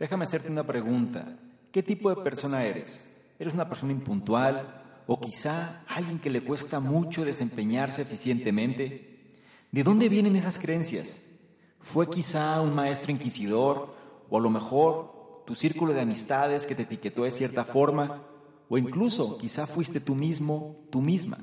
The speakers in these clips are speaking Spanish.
Déjame hacerte una pregunta. ¿Qué tipo de persona eres? ¿Eres una persona impuntual o quizá alguien que le cuesta mucho desempeñarse eficientemente? ¿De dónde vienen esas creencias? ¿Fue quizá un maestro inquisidor o a lo mejor tu círculo de amistades que te etiquetó de cierta forma? ¿O incluso quizá fuiste tú mismo, tú misma?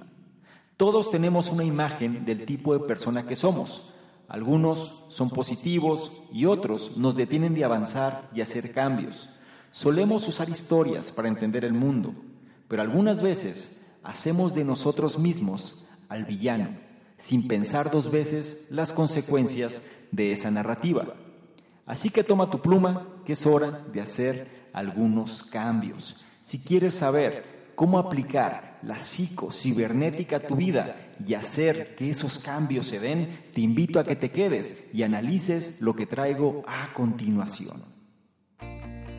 Todos tenemos una imagen del tipo de persona que somos algunos son positivos y otros nos detienen de avanzar y hacer cambios. Solemos usar historias para entender el mundo, pero algunas veces hacemos de nosotros mismos al villano, sin pensar dos veces las consecuencias de esa narrativa. Así que toma tu pluma, que es hora de hacer algunos cambios. Si quieres saber cómo aplicar la psicocibernética a tu vida y hacer que esos cambios se den, te invito a que te quedes y analices lo que traigo a continuación.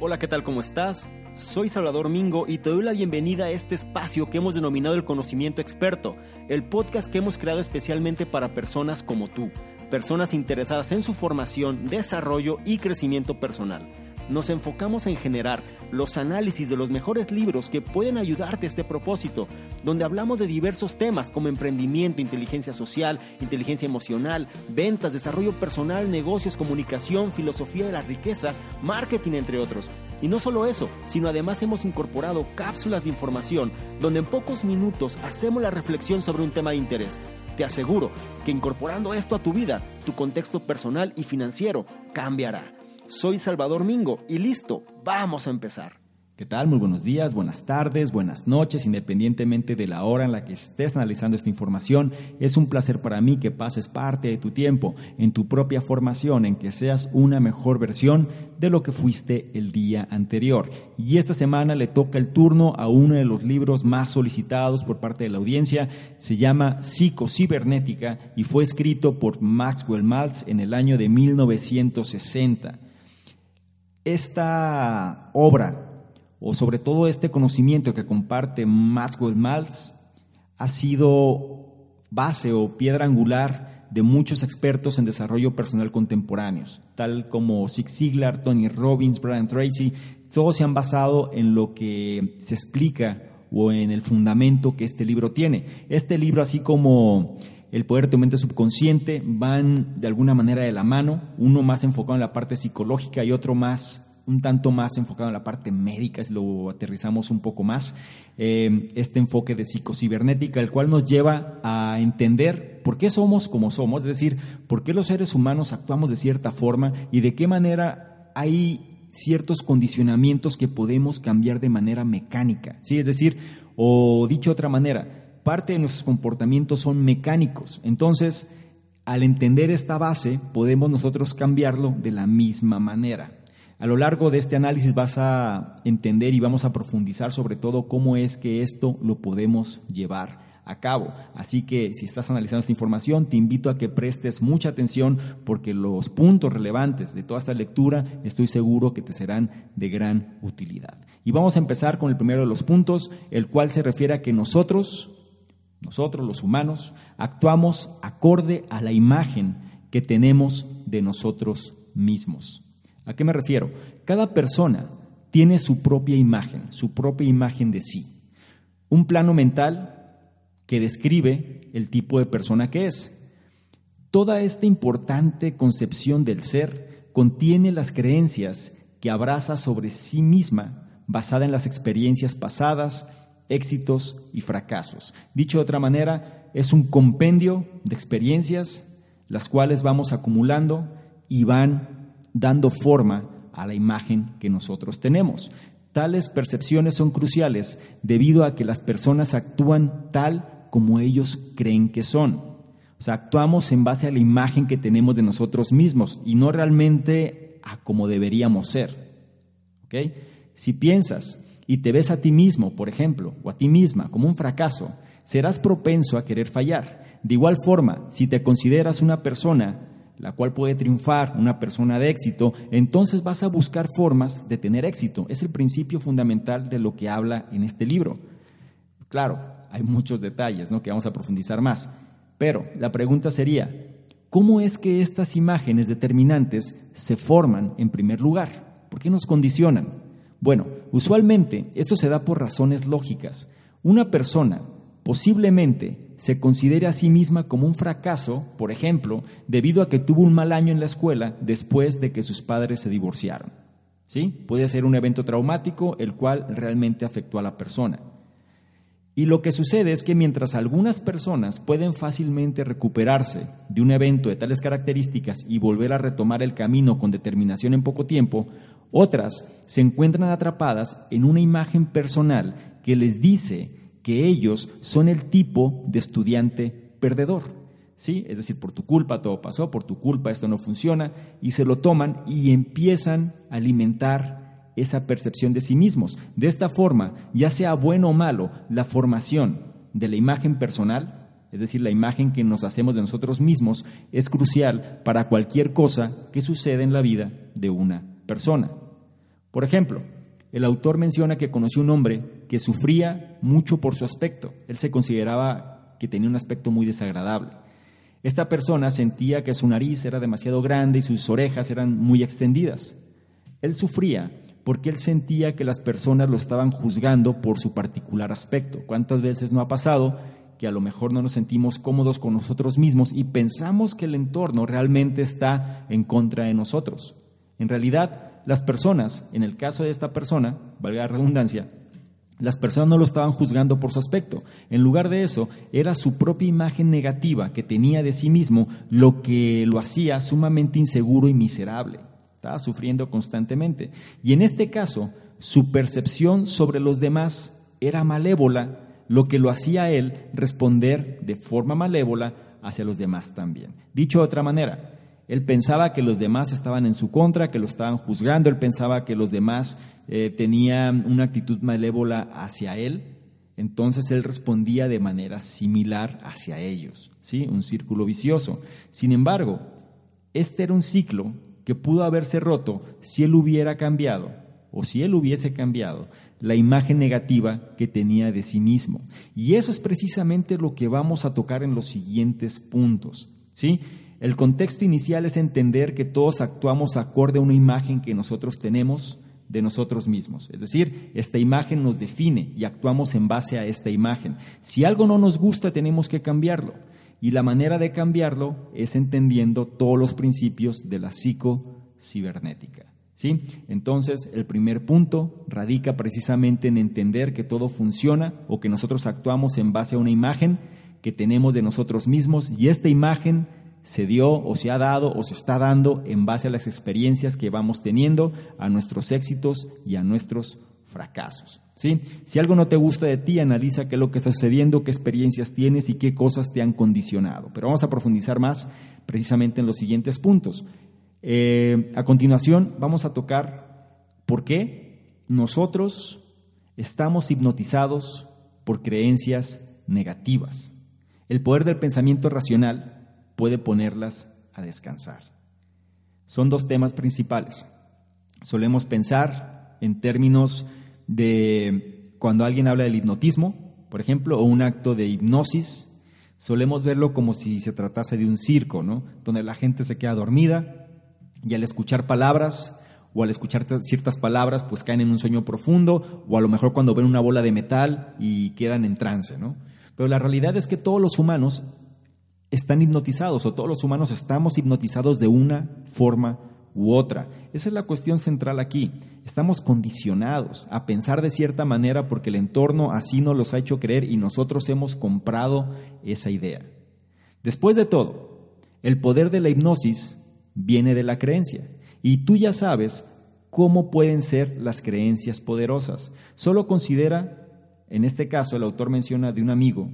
Hola, ¿qué tal? ¿Cómo estás? Soy Salvador Mingo y te doy la bienvenida a este espacio que hemos denominado el conocimiento experto, el podcast que hemos creado especialmente para personas como tú, personas interesadas en su formación, desarrollo y crecimiento personal nos enfocamos en generar los análisis de los mejores libros que pueden ayudarte a este propósito, donde hablamos de diversos temas como emprendimiento, inteligencia social, inteligencia emocional, ventas, desarrollo personal, negocios, comunicación, filosofía de la riqueza, marketing, entre otros. Y no solo eso, sino además hemos incorporado cápsulas de información donde en pocos minutos hacemos la reflexión sobre un tema de interés. Te aseguro que incorporando esto a tu vida, tu contexto personal y financiero cambiará. Soy Salvador Mingo y listo, vamos a empezar. ¿Qué tal? Muy buenos días, buenas tardes, buenas noches, independientemente de la hora en la que estés analizando esta información. Es un placer para mí que pases parte de tu tiempo en tu propia formación, en que seas una mejor versión de lo que fuiste el día anterior. Y esta semana le toca el turno a uno de los libros más solicitados por parte de la audiencia. Se llama Psicocibernética y fue escrito por Maxwell Maltz en el año de 1960 esta obra, o sobre todo este conocimiento que comparte Maxwell Maltz, ha sido base o piedra angular de muchos expertos en desarrollo personal contemporáneos, tal como Zig Ziglar, Tony Robbins, Brian Tracy, todos se han basado en lo que se explica o en el fundamento que este libro tiene. Este libro, así como el poder de tu mente subconsciente van de alguna manera de la mano, uno más enfocado en la parte psicológica y otro más un tanto más enfocado en la parte médica, si lo aterrizamos un poco más, eh, este enfoque de psicocibernética, el cual nos lleva a entender por qué somos como somos, es decir, por qué los seres humanos actuamos de cierta forma y de qué manera hay ciertos condicionamientos que podemos cambiar de manera mecánica, ¿sí? Es decir, o dicho de otra manera, parte de nuestros comportamientos son mecánicos. Entonces, al entender esta base, podemos nosotros cambiarlo de la misma manera. A lo largo de este análisis vas a entender y vamos a profundizar sobre todo cómo es que esto lo podemos llevar a cabo. Así que si estás analizando esta información, te invito a que prestes mucha atención porque los puntos relevantes de toda esta lectura estoy seguro que te serán de gran utilidad. Y vamos a empezar con el primero de los puntos, el cual se refiere a que nosotros nosotros los humanos actuamos acorde a la imagen que tenemos de nosotros mismos. ¿A qué me refiero? Cada persona tiene su propia imagen, su propia imagen de sí. Un plano mental que describe el tipo de persona que es. Toda esta importante concepción del ser contiene las creencias que abraza sobre sí misma basada en las experiencias pasadas, éxitos y fracasos. Dicho de otra manera, es un compendio de experiencias las cuales vamos acumulando y van dando forma a la imagen que nosotros tenemos. Tales percepciones son cruciales debido a que las personas actúan tal como ellos creen que son. O sea, actuamos en base a la imagen que tenemos de nosotros mismos y no realmente a como deberíamos ser. Si piensas y te ves a ti mismo, por ejemplo, o a ti misma como un fracaso, serás propenso a querer fallar. De igual forma, si te consideras una persona la cual puede triunfar, una persona de éxito, entonces vas a buscar formas de tener éxito. Es el principio fundamental de lo que habla en este libro. Claro, hay muchos detalles ¿no? que vamos a profundizar más, pero la pregunta sería, ¿cómo es que estas imágenes determinantes se forman en primer lugar? ¿Por qué nos condicionan? Bueno, usualmente esto se da por razones lógicas. Una persona posiblemente se considere a sí misma como un fracaso, por ejemplo, debido a que tuvo un mal año en la escuela después de que sus padres se divorciaron. ¿Sí? Puede ser un evento traumático el cual realmente afectó a la persona. Y lo que sucede es que mientras algunas personas pueden fácilmente recuperarse de un evento de tales características y volver a retomar el camino con determinación en poco tiempo, otras se encuentran atrapadas en una imagen personal que les dice que ellos son el tipo de estudiante perdedor. ¿Sí? Es decir, por tu culpa todo pasó, por tu culpa esto no funciona, y se lo toman y empiezan a alimentar esa percepción de sí mismos. De esta forma, ya sea bueno o malo, la formación de la imagen personal, es decir, la imagen que nos hacemos de nosotros mismos, es crucial para cualquier cosa que suceda en la vida de una persona. Por ejemplo, el autor menciona que conoció un hombre que sufría mucho por su aspecto. Él se consideraba que tenía un aspecto muy desagradable. Esta persona sentía que su nariz era demasiado grande y sus orejas eran muy extendidas. Él sufría porque él sentía que las personas lo estaban juzgando por su particular aspecto. ¿Cuántas veces no ha pasado que a lo mejor no nos sentimos cómodos con nosotros mismos y pensamos que el entorno realmente está en contra de nosotros? En realidad, las personas, en el caso de esta persona, valga la redundancia, las personas no lo estaban juzgando por su aspecto. En lugar de eso, era su propia imagen negativa que tenía de sí mismo lo que lo hacía sumamente inseguro y miserable. Estaba sufriendo constantemente. Y en este caso, su percepción sobre los demás era malévola, lo que lo hacía a él responder de forma malévola hacia los demás también. Dicho de otra manera, él pensaba que los demás estaban en su contra, que lo estaban juzgando, él pensaba que los demás eh, tenían una actitud malévola hacia él, entonces él respondía de manera similar hacia ellos, ¿sí? Un círculo vicioso. Sin embargo, este era un ciclo que pudo haberse roto si él hubiera cambiado o si él hubiese cambiado la imagen negativa que tenía de sí mismo. Y eso es precisamente lo que vamos a tocar en los siguientes puntos. ¿sí? El contexto inicial es entender que todos actuamos acorde a una imagen que nosotros tenemos de nosotros mismos. Es decir, esta imagen nos define y actuamos en base a esta imagen. Si algo no nos gusta, tenemos que cambiarlo. Y la manera de cambiarlo es entendiendo todos los principios de la psicocibernética. ¿sí? Entonces, el primer punto radica precisamente en entender que todo funciona o que nosotros actuamos en base a una imagen que tenemos de nosotros mismos y esta imagen se dio o se ha dado o se está dando en base a las experiencias que vamos teniendo, a nuestros éxitos y a nuestros fracasos. ¿sí? Si algo no te gusta de ti, analiza qué es lo que está sucediendo, qué experiencias tienes y qué cosas te han condicionado. Pero vamos a profundizar más precisamente en los siguientes puntos. Eh, a continuación, vamos a tocar por qué nosotros estamos hipnotizados por creencias negativas. El poder del pensamiento racional puede ponerlas a descansar. Son dos temas principales. Solemos pensar en términos de cuando alguien habla del hipnotismo, por ejemplo, o un acto de hipnosis, solemos verlo como si se tratase de un circo, ¿no? Donde la gente se queda dormida y al escuchar palabras o al escuchar ciertas palabras, pues caen en un sueño profundo, o a lo mejor cuando ven una bola de metal y quedan en trance, ¿no? Pero la realidad es que todos los humanos están hipnotizados, o todos los humanos estamos hipnotizados de una forma u otra. Esa es la cuestión central aquí. Estamos condicionados a pensar de cierta manera porque el entorno así nos los ha hecho creer y nosotros hemos comprado esa idea. Después de todo, el poder de la hipnosis viene de la creencia y tú ya sabes cómo pueden ser las creencias poderosas. Solo considera, en este caso el autor menciona de un amigo,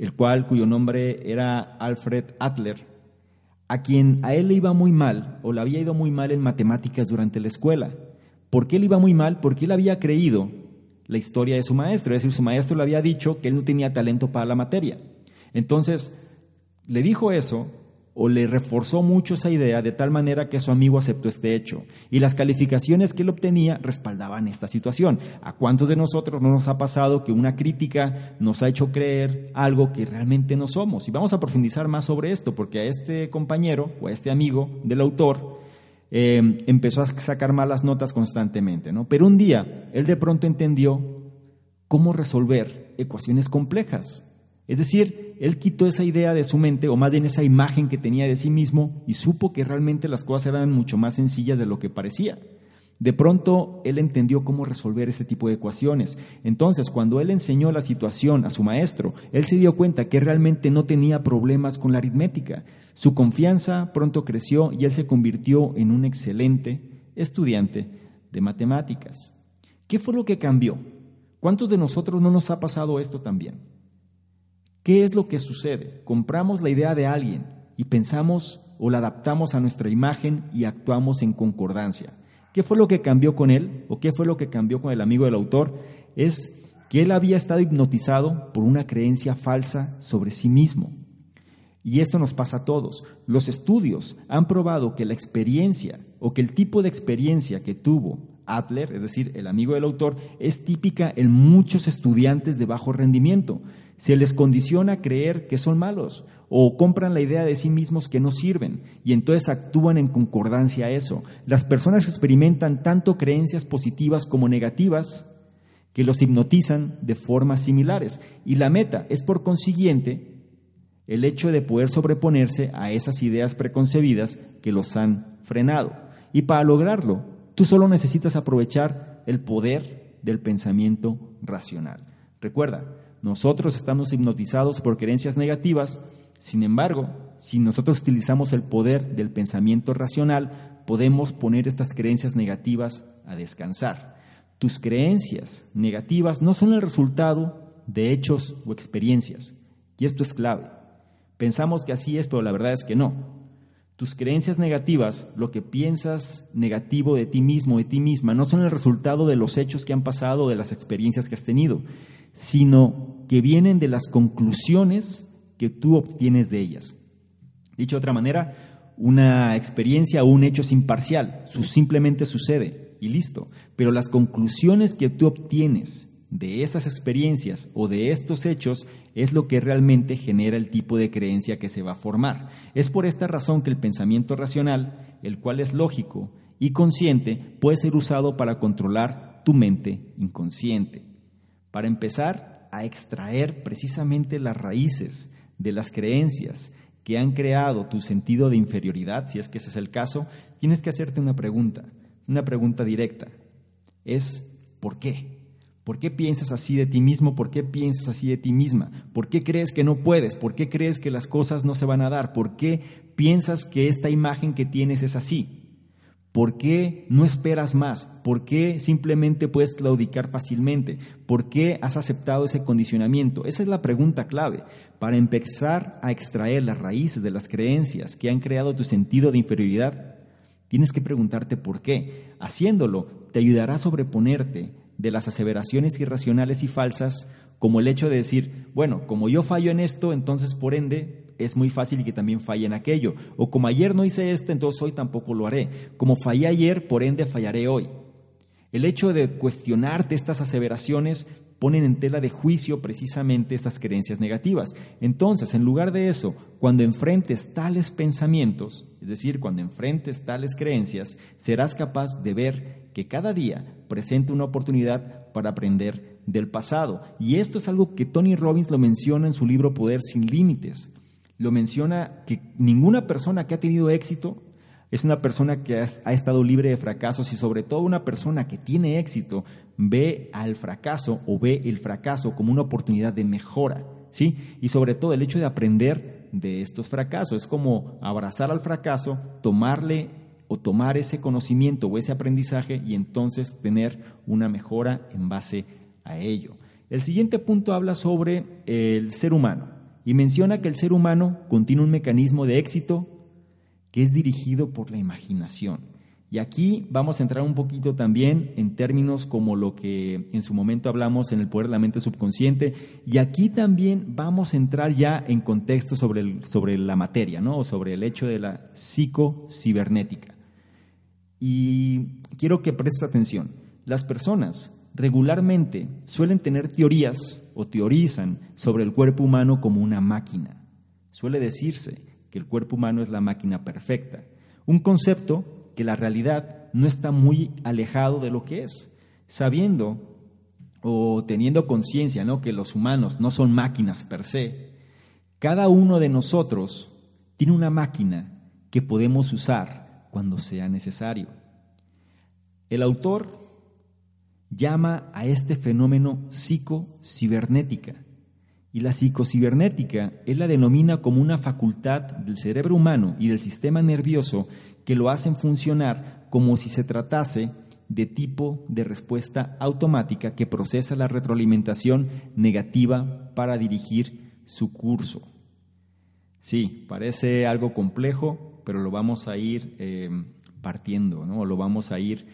el cual cuyo nombre era Alfred Adler, a quien a él le iba muy mal o le había ido muy mal en matemáticas durante la escuela. ¿Por qué le iba muy mal? Porque él había creído la historia de su maestro, es decir, su maestro le había dicho que él no tenía talento para la materia. Entonces, le dijo eso o le reforzó mucho esa idea de tal manera que su amigo aceptó este hecho. Y las calificaciones que él obtenía respaldaban esta situación. ¿A cuántos de nosotros no nos ha pasado que una crítica nos ha hecho creer algo que realmente no somos? Y vamos a profundizar más sobre esto, porque a este compañero o a este amigo del autor eh, empezó a sacar malas notas constantemente, ¿no? Pero un día él de pronto entendió cómo resolver ecuaciones complejas. Es decir, él quitó esa idea de su mente, o más bien esa imagen que tenía de sí mismo, y supo que realmente las cosas eran mucho más sencillas de lo que parecía. De pronto él entendió cómo resolver este tipo de ecuaciones. Entonces, cuando él enseñó la situación a su maestro, él se dio cuenta que realmente no tenía problemas con la aritmética. Su confianza pronto creció y él se convirtió en un excelente estudiante de matemáticas. ¿Qué fue lo que cambió? ¿Cuántos de nosotros no nos ha pasado esto también? ¿Qué es lo que sucede? Compramos la idea de alguien y pensamos o la adaptamos a nuestra imagen y actuamos en concordancia. ¿Qué fue lo que cambió con él o qué fue lo que cambió con el amigo del autor? Es que él había estado hipnotizado por una creencia falsa sobre sí mismo. Y esto nos pasa a todos. Los estudios han probado que la experiencia o que el tipo de experiencia que tuvo Adler, es decir, el amigo del autor, es típica en muchos estudiantes de bajo rendimiento. Se les condiciona a creer que son malos o compran la idea de sí mismos que no sirven y entonces actúan en concordancia a eso. Las personas experimentan tanto creencias positivas como negativas que los hipnotizan de formas similares y la meta es por consiguiente el hecho de poder sobreponerse a esas ideas preconcebidas que los han frenado. Y para lograrlo, tú solo necesitas aprovechar el poder del pensamiento racional. Recuerda, nosotros estamos hipnotizados por creencias negativas sin embargo, si nosotros utilizamos el poder del pensamiento racional, podemos poner estas creencias negativas a descansar. Tus creencias negativas no son el resultado de hechos o experiencias. Y esto es clave. Pensamos que así es, pero la verdad es que no. Tus creencias negativas, lo que piensas negativo de ti mismo, de ti misma, no son el resultado de los hechos que han pasado o de las experiencias que has tenido, sino que vienen de las conclusiones que tú obtienes de ellas. Dicho de otra manera, una experiencia o un hecho es imparcial, simplemente sucede y listo. Pero las conclusiones que tú obtienes de estas experiencias o de estos hechos es lo que realmente genera el tipo de creencia que se va a formar. Es por esta razón que el pensamiento racional, el cual es lógico y consciente, puede ser usado para controlar tu mente inconsciente. Para empezar a extraer precisamente las raíces de las creencias que han creado tu sentido de inferioridad, si es que ese es el caso, tienes que hacerte una pregunta, una pregunta directa. Es ¿por qué? ¿Por qué piensas así de ti mismo? ¿Por qué piensas así de ti misma? ¿Por qué crees que no puedes? ¿Por qué crees que las cosas no se van a dar? ¿Por qué piensas que esta imagen que tienes es así? ¿Por qué no esperas más? ¿Por qué simplemente puedes claudicar fácilmente? ¿Por qué has aceptado ese condicionamiento? Esa es la pregunta clave para empezar a extraer las raíces de las creencias que han creado tu sentido de inferioridad. Tienes que preguntarte por qué. Haciéndolo, te ayudará a sobreponerte de las aseveraciones irracionales y falsas, como el hecho de decir, bueno, como yo fallo en esto, entonces por ende es muy fácil que también falle en aquello. O como ayer no hice esto, entonces hoy tampoco lo haré. Como fallé ayer, por ende fallaré hoy. El hecho de cuestionarte estas aseveraciones ponen en tela de juicio precisamente estas creencias negativas. Entonces, en lugar de eso, cuando enfrentes tales pensamientos, es decir, cuando enfrentes tales creencias, serás capaz de ver que cada día presenta una oportunidad para aprender del pasado. Y esto es algo que Tony Robbins lo menciona en su libro Poder sin Límites lo menciona que ninguna persona que ha tenido éxito es una persona que ha, estado libre de fracasos y sobre todo una persona que tiene éxito ve al fracaso o ve el fracaso como una oportunidad de mejora, ¿sí? Y sobre todo el hecho de aprender de estos fracasos, es como abrazar al fracaso, tomarle o tomar ese conocimiento o ese aprendizaje y entonces tener una mejora en base a ello. El siguiente punto habla sobre el ser humano y menciona que el ser humano contiene un mecanismo de éxito que es dirigido por la imaginación. Y aquí vamos a entrar un poquito también en términos como lo que en su momento hablamos en el poder de la mente subconsciente, y aquí también vamos a entrar ya en contexto sobre, sobre la materia, ¿no? o sobre el hecho de la psicocibernética. Y quiero que prestes atención. Las personas regularmente suelen tener teorías o teorizan sobre el cuerpo humano como una máquina. Suele decirse que el cuerpo humano es la máquina perfecta, un concepto que la realidad no está muy alejado de lo que es, sabiendo o teniendo conciencia ¿no? que los humanos no son máquinas per se, cada uno de nosotros tiene una máquina que podemos usar cuando sea necesario. El autor llama a este fenómeno psicocibernética y la psicocibernética él la denomina como una facultad del cerebro humano y del sistema nervioso que lo hacen funcionar como si se tratase de tipo de respuesta automática que procesa la retroalimentación negativa para dirigir su curso. Sí, parece algo complejo, pero lo vamos a ir eh, partiendo, ¿no? lo vamos a ir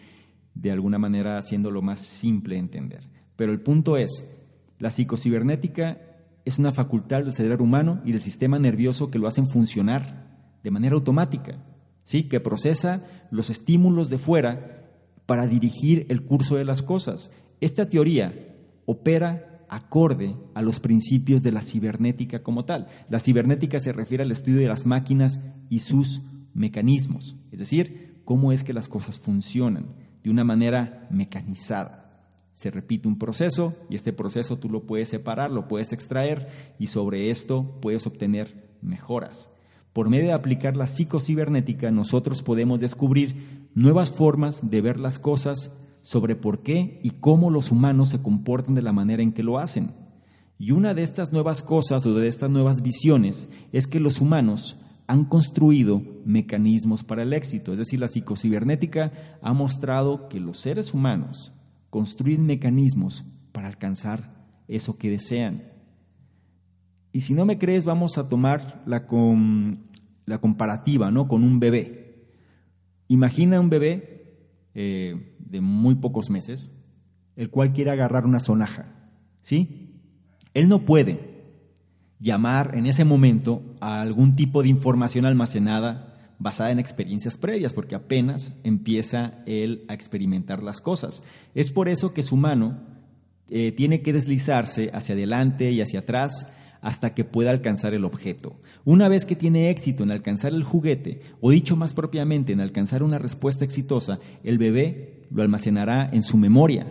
de alguna manera haciéndolo más simple de entender. Pero el punto es, la psicocibernética es una facultad del cerebro humano y del sistema nervioso que lo hacen funcionar de manera automática, ¿sí? que procesa los estímulos de fuera para dirigir el curso de las cosas. Esta teoría opera acorde a los principios de la cibernética como tal. La cibernética se refiere al estudio de las máquinas y sus mecanismos, es decir, cómo es que las cosas funcionan de una manera mecanizada. Se repite un proceso y este proceso tú lo puedes separar, lo puedes extraer y sobre esto puedes obtener mejoras. Por medio de aplicar la psicocibernética nosotros podemos descubrir nuevas formas de ver las cosas sobre por qué y cómo los humanos se comportan de la manera en que lo hacen. Y una de estas nuevas cosas o de estas nuevas visiones es que los humanos han construido mecanismos para el éxito. Es decir, la psicocibernética ha mostrado que los seres humanos construyen mecanismos para alcanzar eso que desean. Y si no me crees, vamos a tomar la, la comparativa ¿no? con un bebé. Imagina un bebé eh, de muy pocos meses, el cual quiere agarrar una sonaja, ¿sí? Él no puede llamar en ese momento a algún tipo de información almacenada basada en experiencias previas, porque apenas empieza él a experimentar las cosas. Es por eso que su mano eh, tiene que deslizarse hacia adelante y hacia atrás hasta que pueda alcanzar el objeto. Una vez que tiene éxito en alcanzar el juguete, o dicho más propiamente, en alcanzar una respuesta exitosa, el bebé lo almacenará en su memoria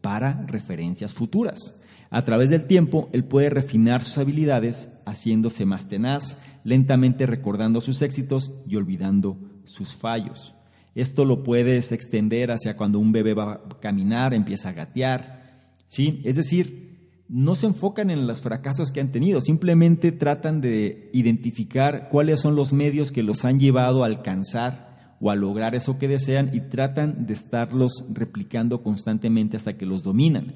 para referencias futuras. A través del tiempo, él puede refinar sus habilidades, haciéndose más tenaz, lentamente recordando sus éxitos y olvidando sus fallos. Esto lo puedes extender hacia cuando un bebé va a caminar, empieza a gatear, ¿sí? Es decir, no se enfocan en los fracasos que han tenido, simplemente tratan de identificar cuáles son los medios que los han llevado a alcanzar o a lograr eso que desean y tratan de estarlos replicando constantemente hasta que los dominan.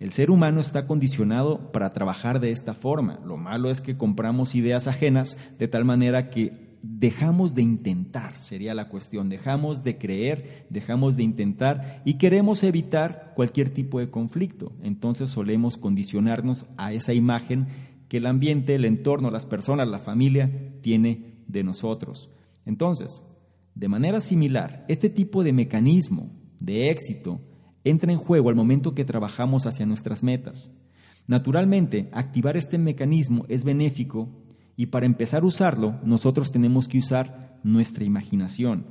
El ser humano está condicionado para trabajar de esta forma. Lo malo es que compramos ideas ajenas de tal manera que dejamos de intentar, sería la cuestión, dejamos de creer, dejamos de intentar y queremos evitar cualquier tipo de conflicto. Entonces solemos condicionarnos a esa imagen que el ambiente, el entorno, las personas, la familia tiene de nosotros. Entonces, de manera similar, este tipo de mecanismo de éxito entra en juego al momento que trabajamos hacia nuestras metas. Naturalmente, activar este mecanismo es benéfico y para empezar a usarlo, nosotros tenemos que usar nuestra imaginación.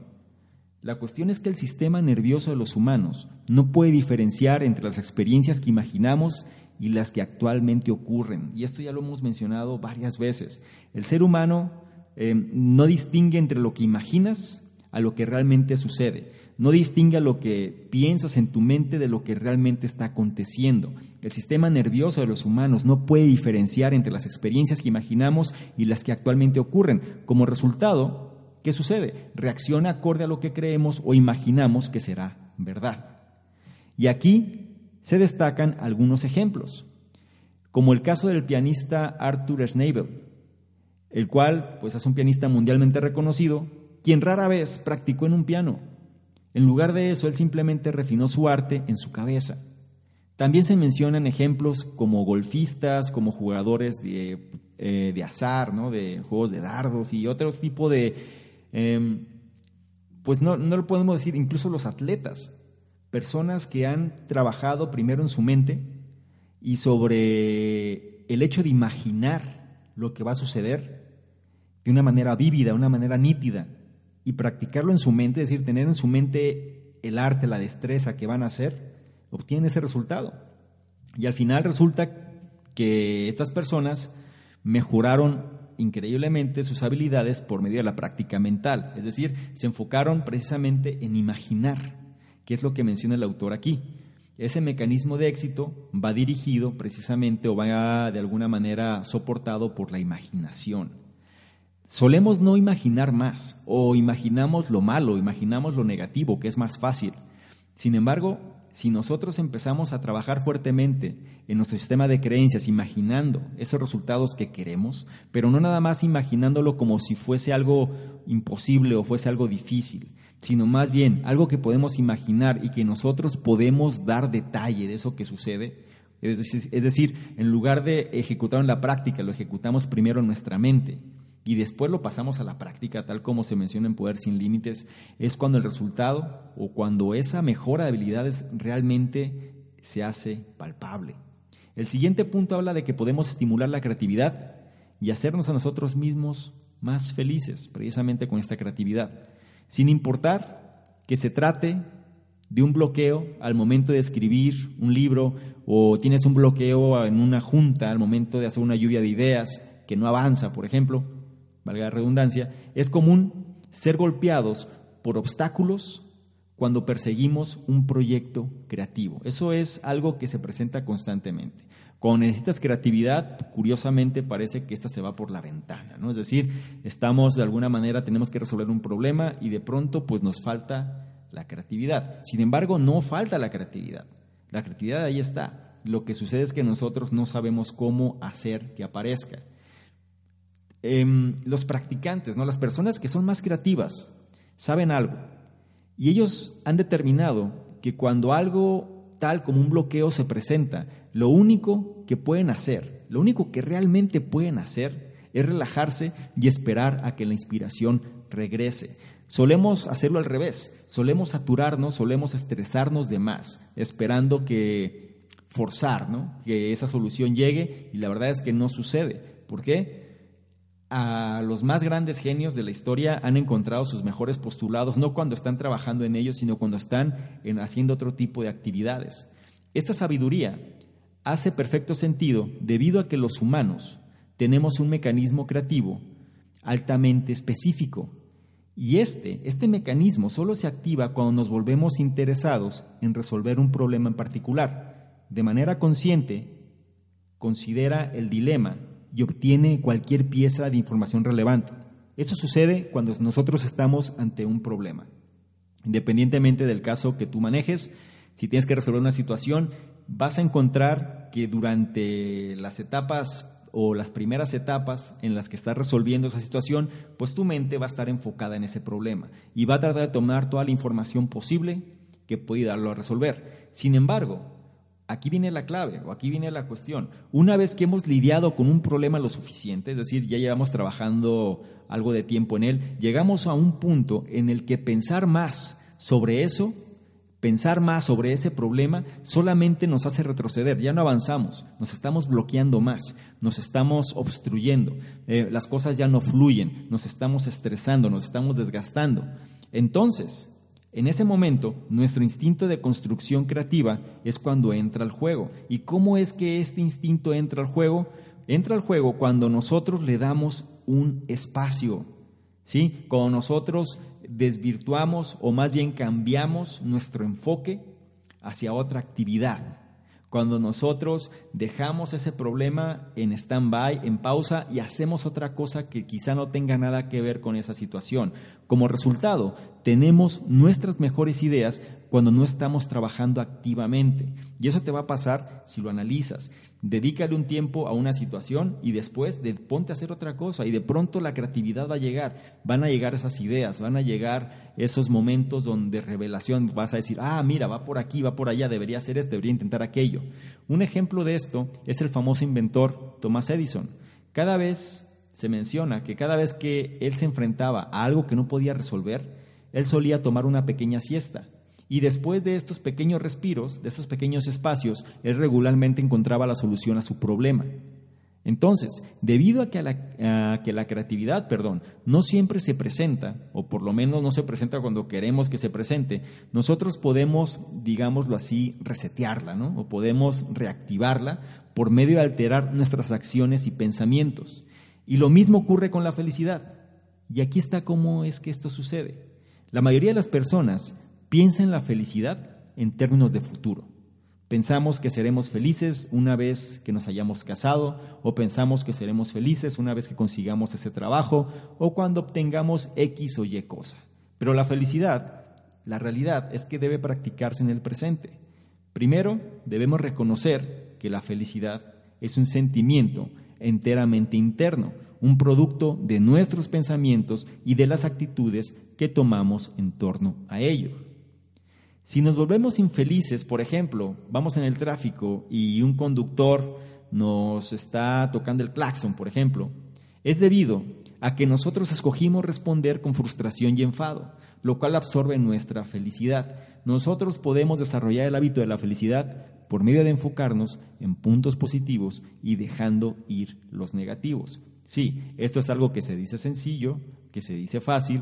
La cuestión es que el sistema nervioso de los humanos no puede diferenciar entre las experiencias que imaginamos y las que actualmente ocurren. Y esto ya lo hemos mencionado varias veces. El ser humano eh, no distingue entre lo que imaginas a lo que realmente sucede. No distingue lo que piensas en tu mente de lo que realmente está aconteciendo. El sistema nervioso de los humanos no puede diferenciar entre las experiencias que imaginamos y las que actualmente ocurren. Como resultado, ¿qué sucede? Reacciona acorde a lo que creemos o imaginamos que será verdad. Y aquí se destacan algunos ejemplos, como el caso del pianista Arthur Schnabel, el cual pues, es un pianista mundialmente reconocido, quien rara vez practicó en un piano. En lugar de eso, él simplemente refinó su arte en su cabeza. También se mencionan ejemplos como golfistas, como jugadores de, eh, azar, ¿no? de juegos de dardos y otro tipo de... Em, pues no, no lo podemos decir, incluso los atletas, personas que han trabajado primero en su mente y sobre el hecho de imaginar lo que va a suceder de una manera vívida, una manera nítida, y practicarlo en su mente, es decir, tener en su mente el arte, la destreza que van a hacer, obtienen ese resultado. Y al final resulta que estas personas mejoraron increíblemente sus habilidades por medio de la práctica mental, es decir, se enfocaron precisamente en imaginar, que es lo que menciona el autor aquí. Ese mecanismo de éxito va dirigido precisamente o va de alguna manera soportado por la imaginación. Solemos no imaginar más o imaginamos lo malo, imaginamos lo negativo, que es más fácil. Sin embargo, si nosotros empezamos a trabajar fuertemente en nuestro sistema de creencias, imaginando esos resultados que queremos, pero no nada más imaginándolo como si fuese algo imposible o fuese algo difícil, sino más bien algo que podemos imaginar y que nosotros podemos dar detalle de eso que sucede. Es decir, en lugar de ejecutarlo en la práctica, lo ejecutamos primero en nuestra mente y después lo pasamos a la práctica, tal como se menciona en Poder sin Límites, es cuando el resultado o cuando esa mejora de habilidades realmente se hace palpable. El siguiente punto habla de que podemos estimular la creatividad y hacernos a nosotros mismos más felices, precisamente con esta creatividad, sin importar que se trate de un bloqueo al momento de escribir un libro o tienes un bloqueo en una junta al momento de hacer una lluvia de ideas que no avanza, por ejemplo, valga la redundancia, es común ser golpeados por obstáculos cuando perseguimos un proyecto creativo. Eso es algo que se presenta constantemente. Cuando necesitas creatividad, curiosamente parece que esta se va por la ventana, ¿no? Es decir, estamos de alguna manera, tenemos que resolver un problema y de pronto pues nos falta la creatividad. Sin embargo, no falta la creatividad. La creatividad ahí está. Lo que sucede es que nosotros no sabemos cómo hacer que aparezca. Em, los practicantes, ¿no? las personas que son más creativas, saben algo. Y ellos han determinado que cuando algo tal como un bloqueo se presenta, lo único que pueden hacer, lo único que realmente pueden hacer es relajarse y esperar a que la inspiración regrese. Solemos hacerlo al revés, solemos saturarnos, solemos estresarnos de más, esperando que forzar, ¿no? que esa solución llegue y la verdad es que no sucede. ¿Por qué? A los más grandes genios de la historia han encontrado sus mejores postulados, no cuando están trabajando en ellos, sino cuando están en haciendo otro tipo de actividades. Esta sabiduría hace perfecto sentido debido a que los humanos tenemos un mecanismo creativo altamente específico. Y este, este mecanismo solo se activa cuando nos volvemos interesados en resolver un problema en particular. De manera consciente, considera el dilema y obtiene cualquier pieza de información relevante. Eso sucede cuando nosotros estamos ante un problema. Independientemente del caso que tú manejes, si tienes que resolver una situación, vas a encontrar que durante las etapas o las primeras etapas en las que estás resolviendo esa situación, pues tu mente va a estar enfocada en ese problema y va a tratar de tomar toda la información posible que puede darlo a resolver. Sin embargo, aquí viene la clave o aquí viene la cuestión. Una vez que hemos lidiado con un problema lo suficiente, es decir, ya llevamos trabajando algo de tiempo en él, llegamos a un punto en el que pensar más sobre eso, pensar más sobre ese problema, solamente nos hace retroceder, ya no avanzamos, nos estamos bloqueando más, nos estamos obstruyendo, eh, las cosas ya no fluyen, nos estamos estresando, nos estamos desgastando. Entonces, en ese momento, nuestro instinto de construcción creativa es cuando entra al juego. ¿Y cómo es que este instinto entra al juego? Entra al juego cuando nosotros le damos un espacio, ¿sí? Cuando nosotros desvirtuamos o más bien cambiamos nuestro enfoque hacia otra actividad. Cuando nosotros dejamos ese problema en stand-by, en pausa y hacemos otra cosa que quizá no tenga nada que ver con esa situación. Como resultado, tenemos nuestras mejores ideas cuando no estamos trabajando activamente. Y eso te va a pasar si lo analizas. Dedícale un tiempo a una situación y después de, ponte a hacer otra cosa y de pronto la creatividad va a llegar, van a llegar esas ideas, van a llegar esos momentos donde revelación vas a decir, ah, mira, va por aquí, va por allá, debería hacer esto, debería intentar aquello. Un ejemplo de esto es el famoso inventor Thomas Edison. Cada vez se menciona que cada vez que él se enfrentaba a algo que no podía resolver, él solía tomar una pequeña siesta y después de estos pequeños respiros, de estos pequeños espacios, él regularmente encontraba la solución a su problema. Entonces, debido a que la, que la, creatividad, perdón, no siempre se presenta, o por lo menos no se presenta cuando queremos que se presente, nosotros podemos, digámoslo así, resetearla, ¿no? O podemos reactivarla por medio de alterar nuestras acciones y pensamientos. Y lo mismo ocurre con la felicidad. Y aquí está cómo es que esto sucede. La mayoría de las personas piensa en la felicidad en términos de futuro. Pensamos que seremos felices una vez que nos hayamos casado o pensamos que seremos felices una vez que consigamos ese trabajo o cuando obtengamos X o Y cosa. Pero la felicidad, la realidad es que debe practicarse en el presente. Primero, debemos reconocer que la felicidad es un sentimiento enteramente interno, un producto de nuestros pensamientos y de las actitudes que tomamos en torno a ello. Si nos volvemos infelices, por ejemplo, vamos en el tráfico y un conductor nos está tocando el claxon, por ejemplo, es debido a que nosotros escogimos responder con frustración y enfado, lo cual absorbe nuestra felicidad. Nosotros podemos desarrollar el hábito de la felicidad por medio de enfocarnos en puntos positivos y dejando ir los negativos. Sí, esto es algo que se dice sencillo, que se dice fácil,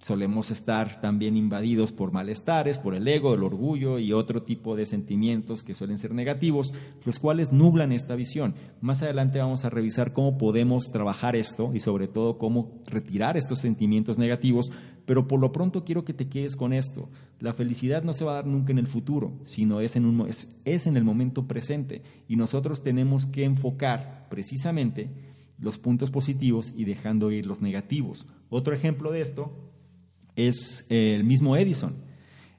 solemos estar también invadidos por malestares, por el ego, el orgullo y otro tipo de sentimientos que suelen ser negativos, los cuales nublan esta visión. Más adelante vamos a revisar cómo podemos trabajar esto y sobre todo cómo retirar estos sentimientos negativos, pero por lo pronto quiero que te quedes con esto. La felicidad no se va a dar nunca en el futuro, sino es en, un, es, es en el momento presente y nosotros tenemos que enfocar precisamente los puntos positivos y dejando ir los negativos. Otro ejemplo de esto es el mismo Edison.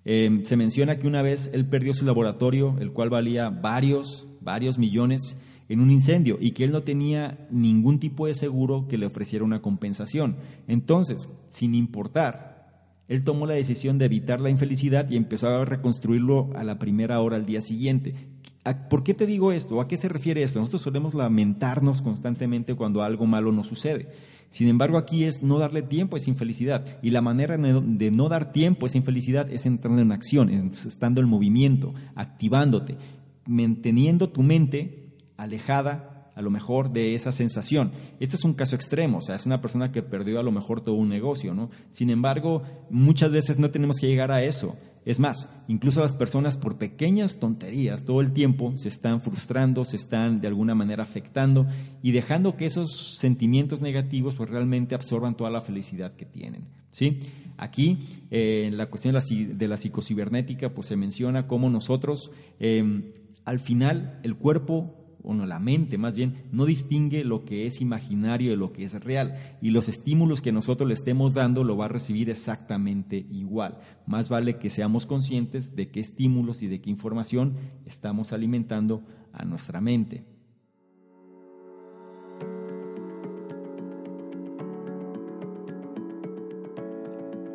Em, se menciona que una vez él perdió su laboratorio, el cual valía varios, varios millones, en un incendio y que él no tenía ningún tipo de seguro que le ofreciera una compensación. Entonces, sin importar, él tomó la decisión de evitar la infelicidad y empezó a reconstruirlo a la primera hora al día siguiente. ¿Por qué te digo esto? ¿A qué se refiere esto? Nosotros solemos lamentarnos constantemente cuando algo malo nos sucede. Sin embargo, aquí es no darle tiempo a esa infelicidad. Y la manera de no dar tiempo a esa infelicidad es entrando en acción, estando en movimiento, activándote, manteniendo tu mente alejada a lo mejor de esa sensación. Este es un caso extremo, o sea, es una persona que perdió a lo mejor todo un negocio, ¿no? Sin embargo, muchas veces no tenemos que llegar a eso. Es más, incluso las personas por pequeñas tonterías todo el tiempo se están frustrando, se están de alguna manera afectando y dejando que esos sentimientos negativos pues realmente absorban toda la felicidad que tienen. ¿sí? Aquí, eh, en la cuestión de la, psicocibernética, pues se menciona cómo nosotros, eh, al final, el cuerpo o no, la mente más bien, no distingue lo que es imaginario de lo que es real. Y los estímulos que nosotros le estemos dando lo va a recibir exactamente igual. Más vale que seamos conscientes de qué estímulos y de qué información estamos alimentando a nuestra mente.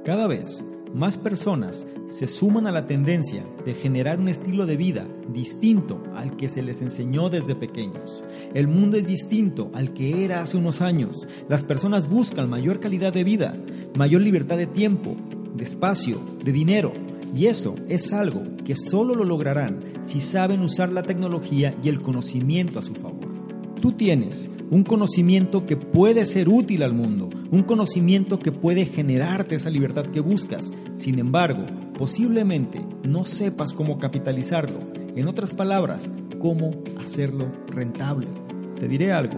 Cada vez más personas se suman a la tendencia de generar un estilo de vida distinto al que se les enseñó desde pequeños. El mundo es distinto al que era hace unos años. Las personas buscan mayor calidad de vida, mayor libertad de tiempo, de espacio, de dinero. Y eso es algo que solo lo lograrán si saben usar la tecnología y el conocimiento a su favor. Tú tienes un conocimiento que puede ser útil al mundo, un conocimiento que puede generarte esa libertad que buscas. Sin embargo, posiblemente no sepas cómo capitalizarlo. En otras palabras, cómo hacerlo rentable. Te diré algo.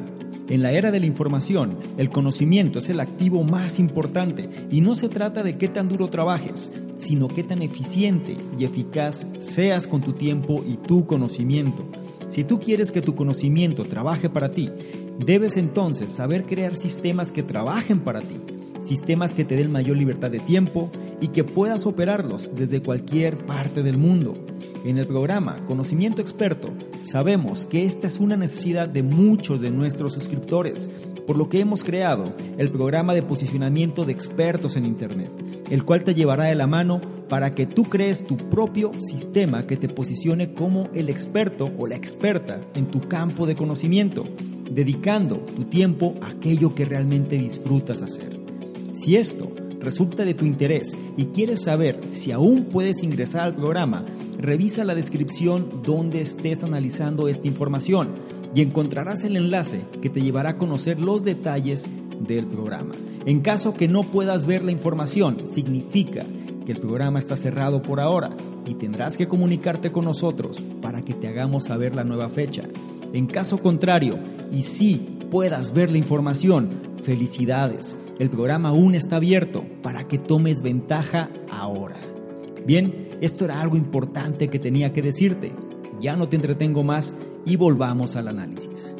En la era de la información, el conocimiento es el activo más importante y no se trata de qué tan duro trabajes, sino qué tan eficiente y eficaz seas con tu tiempo y tu conocimiento. Si tú quieres que tu conocimiento trabaje para ti, debes entonces saber crear sistemas que trabajen para ti, sistemas que te den mayor libertad de tiempo y que puedas operarlos desde cualquier parte del mundo. En el programa Conocimiento Experto sabemos que esta es una necesidad de muchos de nuestros suscriptores, por lo que hemos creado el programa de posicionamiento de expertos en Internet, el cual te llevará de la mano para que tú crees tu propio sistema que te posicione como el experto o la experta en tu campo de conocimiento, dedicando tu tiempo a aquello que realmente disfrutas hacer. Si esto resulta de tu interés y quieres saber si aún puedes ingresar al programa, revisa la descripción donde estés analizando esta información y encontrarás el enlace que te llevará a conocer los detalles del programa. En caso que no puedas ver la información, significa que el programa está cerrado por ahora y tendrás que comunicarte con nosotros para que te hagamos saber la nueva fecha. En caso contrario, y si puedas ver la información, felicidades. El programa aún está abierto para que tomes ventaja ahora. Bien, esto era algo importante que tenía que decirte. Ya no te entretengo más y volvamos al análisis.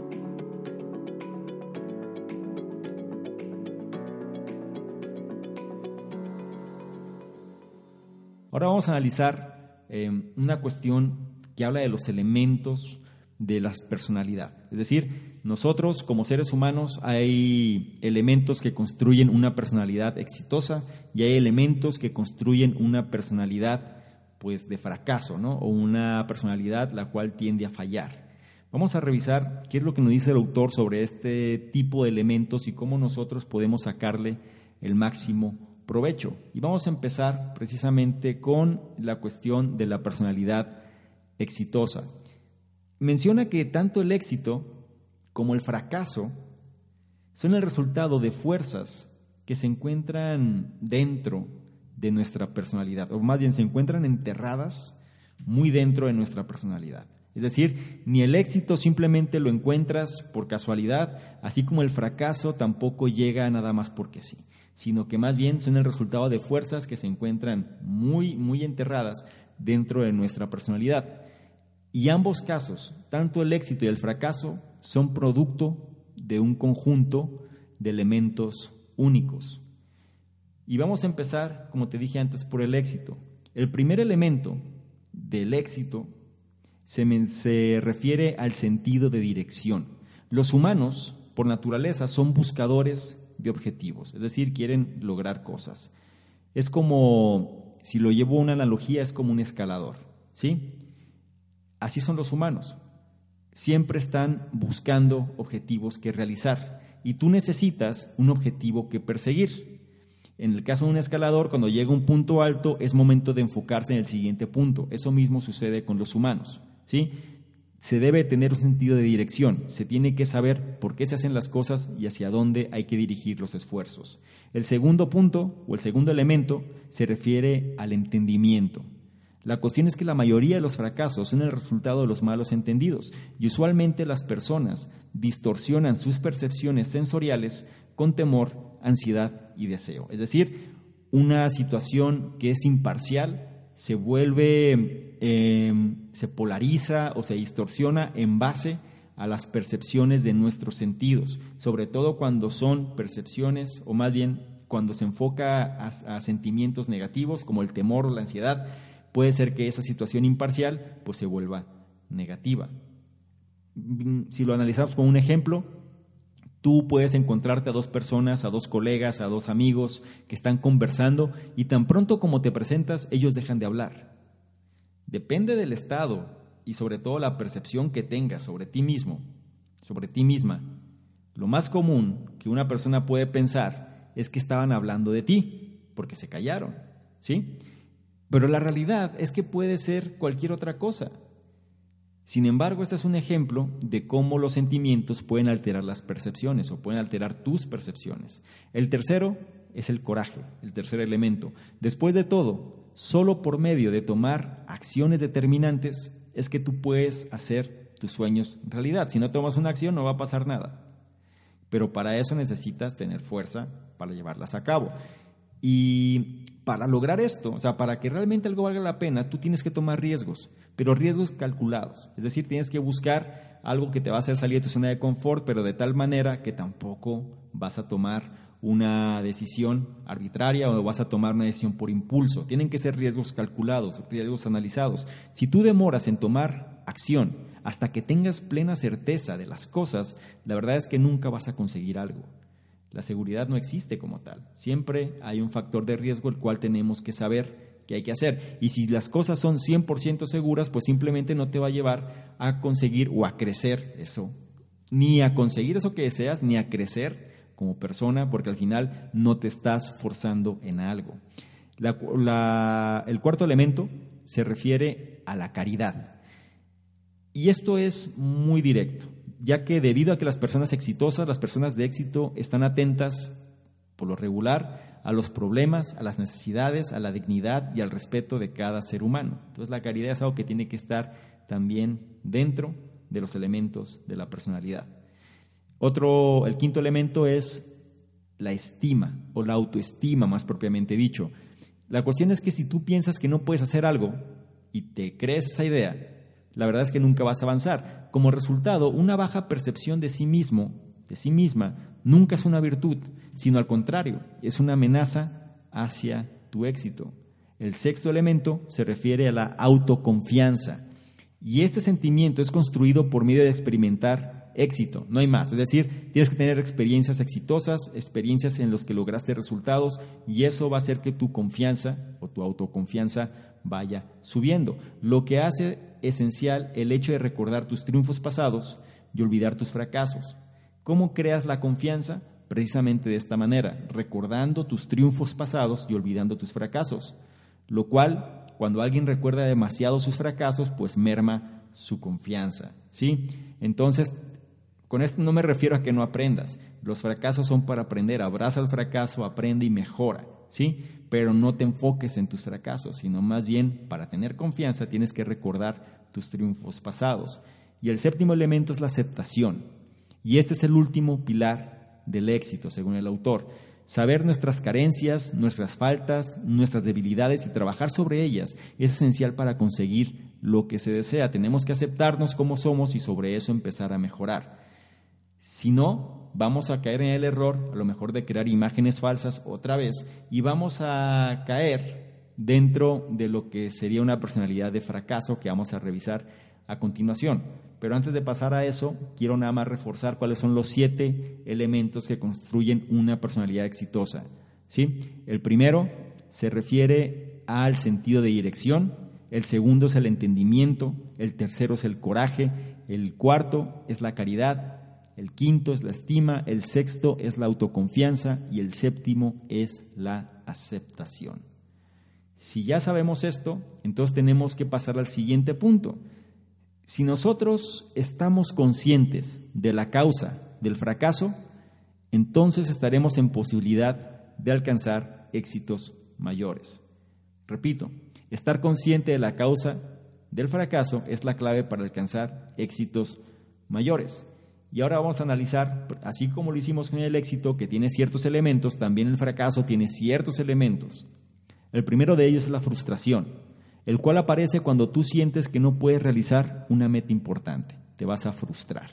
Ahora vamos a analizar eh, una cuestión que habla de los elementos de la personalidad. Es decir, nosotros como seres humanos hay elementos que construyen una personalidad exitosa y hay elementos que construyen una personalidad pues de fracaso, ¿no? O una personalidad la cual tiende a fallar. Vamos a revisar qué es lo que nos dice el autor sobre este tipo de elementos y cómo nosotros podemos sacarle el máximo provecho. Y vamos a empezar precisamente con la cuestión de la personalidad exitosa. Menciona que tanto el éxito como el fracaso son el resultado de fuerzas que se encuentran dentro de nuestra personalidad, o más bien se encuentran enterradas muy dentro de nuestra personalidad. Es decir, ni el éxito simplemente lo encuentras por casualidad, así como el fracaso tampoco llega nada más porque sí, sino que más bien son el resultado de fuerzas que se encuentran muy, muy enterradas dentro de nuestra personalidad. Y ambos casos, tanto el éxito y el fracaso, son producto de un conjunto de elementos únicos. Y vamos a empezar, como te dije antes, por el éxito. El primer elemento del éxito se, se refiere al sentido de dirección. Los humanos, por naturaleza, son buscadores de objetivos, es decir, quieren lograr cosas. Es como, si lo llevo a una analogía, es como un escalador, ¿sí? Así son los humanos. Siempre están buscando objetivos que realizar y tú necesitas un objetivo que perseguir. En el caso de un escalador, cuando llega a un punto alto, es momento de enfocarse en el siguiente punto. Eso mismo sucede con los humanos. ¿sí? Se debe tener un sentido de dirección, se tiene que saber por qué se hacen las cosas y hacia dónde hay que dirigir los esfuerzos. El segundo punto o el segundo elemento se refiere al entendimiento. La cuestión es que la mayoría de los fracasos son el resultado de los malos entendidos y usualmente las personas distorsionan sus percepciones sensoriales con temor, ansiedad y deseo. Es decir, una situación que es imparcial se vuelve, em, se polariza o se distorsiona en base a las percepciones de nuestros sentidos, sobre todo cuando son percepciones o más bien cuando se enfoca a, a sentimientos negativos como el temor o la ansiedad puede ser que esa situación imparcial pues se vuelva negativa. Si lo analizamos con un ejemplo, tú puedes encontrarte a dos personas, a dos colegas, a dos amigos que están conversando y tan pronto como te presentas, ellos dejan de hablar. Depende del estado y sobre todo la percepción que tengas sobre ti mismo, sobre ti misma. Lo más común que una persona puede pensar es que estaban hablando de ti, porque se callaron, ¿sí? Pero la realidad es que puede ser cualquier otra cosa. Sin embargo, este es un ejemplo de cómo los sentimientos pueden alterar las percepciones o pueden alterar tus percepciones. El tercero es el coraje, el tercer elemento. Después de todo, solo por medio de tomar acciones determinantes es que tú puedes hacer tus sueños realidad. Si no tomas una acción no va a pasar nada. Pero para eso necesitas tener fuerza para llevarlas a cabo. Y para lograr esto, o sea, para que realmente algo valga la pena, tú tienes que tomar riesgos, pero riesgos calculados. Es decir, tienes que buscar algo que te va a hacer salir de tu zona de confort, pero de tal manera que tampoco vas a tomar una decisión arbitraria o vas a tomar una decisión por impulso. Tienen que ser riesgos calculados, riesgos analizados. Si tú demoras en tomar acción hasta que tengas plena certeza de las cosas, la verdad es que nunca vas a conseguir algo. La seguridad no existe como tal. Siempre hay un factor de riesgo el cual tenemos que saber qué hay que hacer. Y si las cosas son 100% seguras, pues simplemente no te va a llevar a conseguir o a crecer eso. Ni a conseguir eso que deseas, ni a crecer como persona, porque al final no te estás forzando en algo. el cuarto elemento se refiere a la caridad. Y esto es muy directo ya que debido a que las personas exitosas, las personas de éxito, están atentas por lo regular a los problemas, a las necesidades, a la dignidad y al respeto de cada ser humano. Entonces la caridad es algo que tiene que estar también dentro de los elementos de la personalidad. Otro, el quinto elemento es la estima o la autoestima, más propiamente dicho. La cuestión es que si tú piensas que no puedes hacer algo y te crees esa idea, la verdad es que nunca vas a avanzar. Como resultado, una baja percepción de sí mismo, de sí misma, nunca es una virtud, sino al contrario, es una amenaza hacia tu éxito. El sexto elemento se refiere a la autoconfianza. Y este sentimiento es construido por medio de experimentar éxito, no hay más. Es decir, tienes que tener experiencias exitosas, experiencias en las que lograste resultados y eso va a hacer que tu confianza o tu autoconfianza vaya subiendo. Lo que hace esencial el hecho de recordar tus triunfos pasados y olvidar tus fracasos. ¿Cómo creas la confianza? Precisamente de esta manera, recordando tus triunfos pasados y olvidando tus fracasos. Lo cual cuando alguien recuerda demasiado sus fracasos, pues merma su confianza, ¿sí? Entonces, con esto no me refiero a que no aprendas. Los fracasos son para aprender. Abraza el fracaso, aprende y mejora, ¿sí? Pero no te enfoques en tus fracasos, sino más bien para tener confianza tienes que recordar tus triunfos pasados. Y el séptimo elemento es la aceptación. Y este es el último pilar del éxito, según el autor. Saber nuestras carencias, nuestras faltas, nuestras debilidades y trabajar sobre ellas es esencial para conseguir lo que se desea. Tenemos que aceptarnos como somos y sobre eso empezar a mejorar. Si no, vamos a caer en el error, a lo mejor de crear imágenes falsas otra vez, y vamos a caer dentro de lo que sería una personalidad de fracaso que vamos a revisar a continuación. Pero antes de pasar a eso, quiero nada más reforzar cuáles son los siete elementos que construyen una personalidad exitosa. ¿sí? El primero se refiere al sentido de dirección, el segundo es el entendimiento, el tercero es el coraje, el cuarto es la caridad, el quinto es la estima, el sexto es la autoconfianza y el séptimo es la aceptación. Si ya sabemos esto, entonces tenemos que pasar al siguiente punto si nosotros estamos conscientes de la causa del fracaso, entonces estaremos en posibilidad de alcanzar éxitos mayores. Repito, estar consciente de la causa del fracaso es la clave para alcanzar éxitos mayores. Y ahora vamos a analizar, así como lo hicimos con el éxito, que tiene ciertos elementos, también el fracaso tiene ciertos elementos. El primero de ellos es la frustración el cual aparece cuando tú sientes que no puedes realizar una meta importante, te vas a frustrar.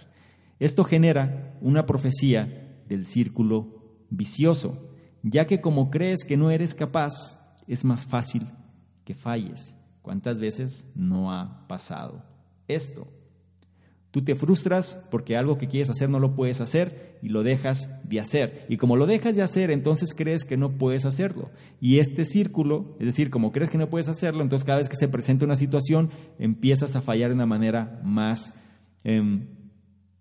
Esto genera una profecía del círculo vicioso, ya que como crees que no eres capaz, es más fácil que falles. ¿Cuántas veces no ha pasado esto? Tú te frustras porque algo que quieres hacer no lo puedes hacer y lo dejas de hacer. Y como lo dejas de hacer, entonces crees que no puedes hacerlo. Y este círculo, es decir, como crees que no puedes hacerlo, entonces cada vez que se presenta una situación empiezas a fallar de una manera más, em,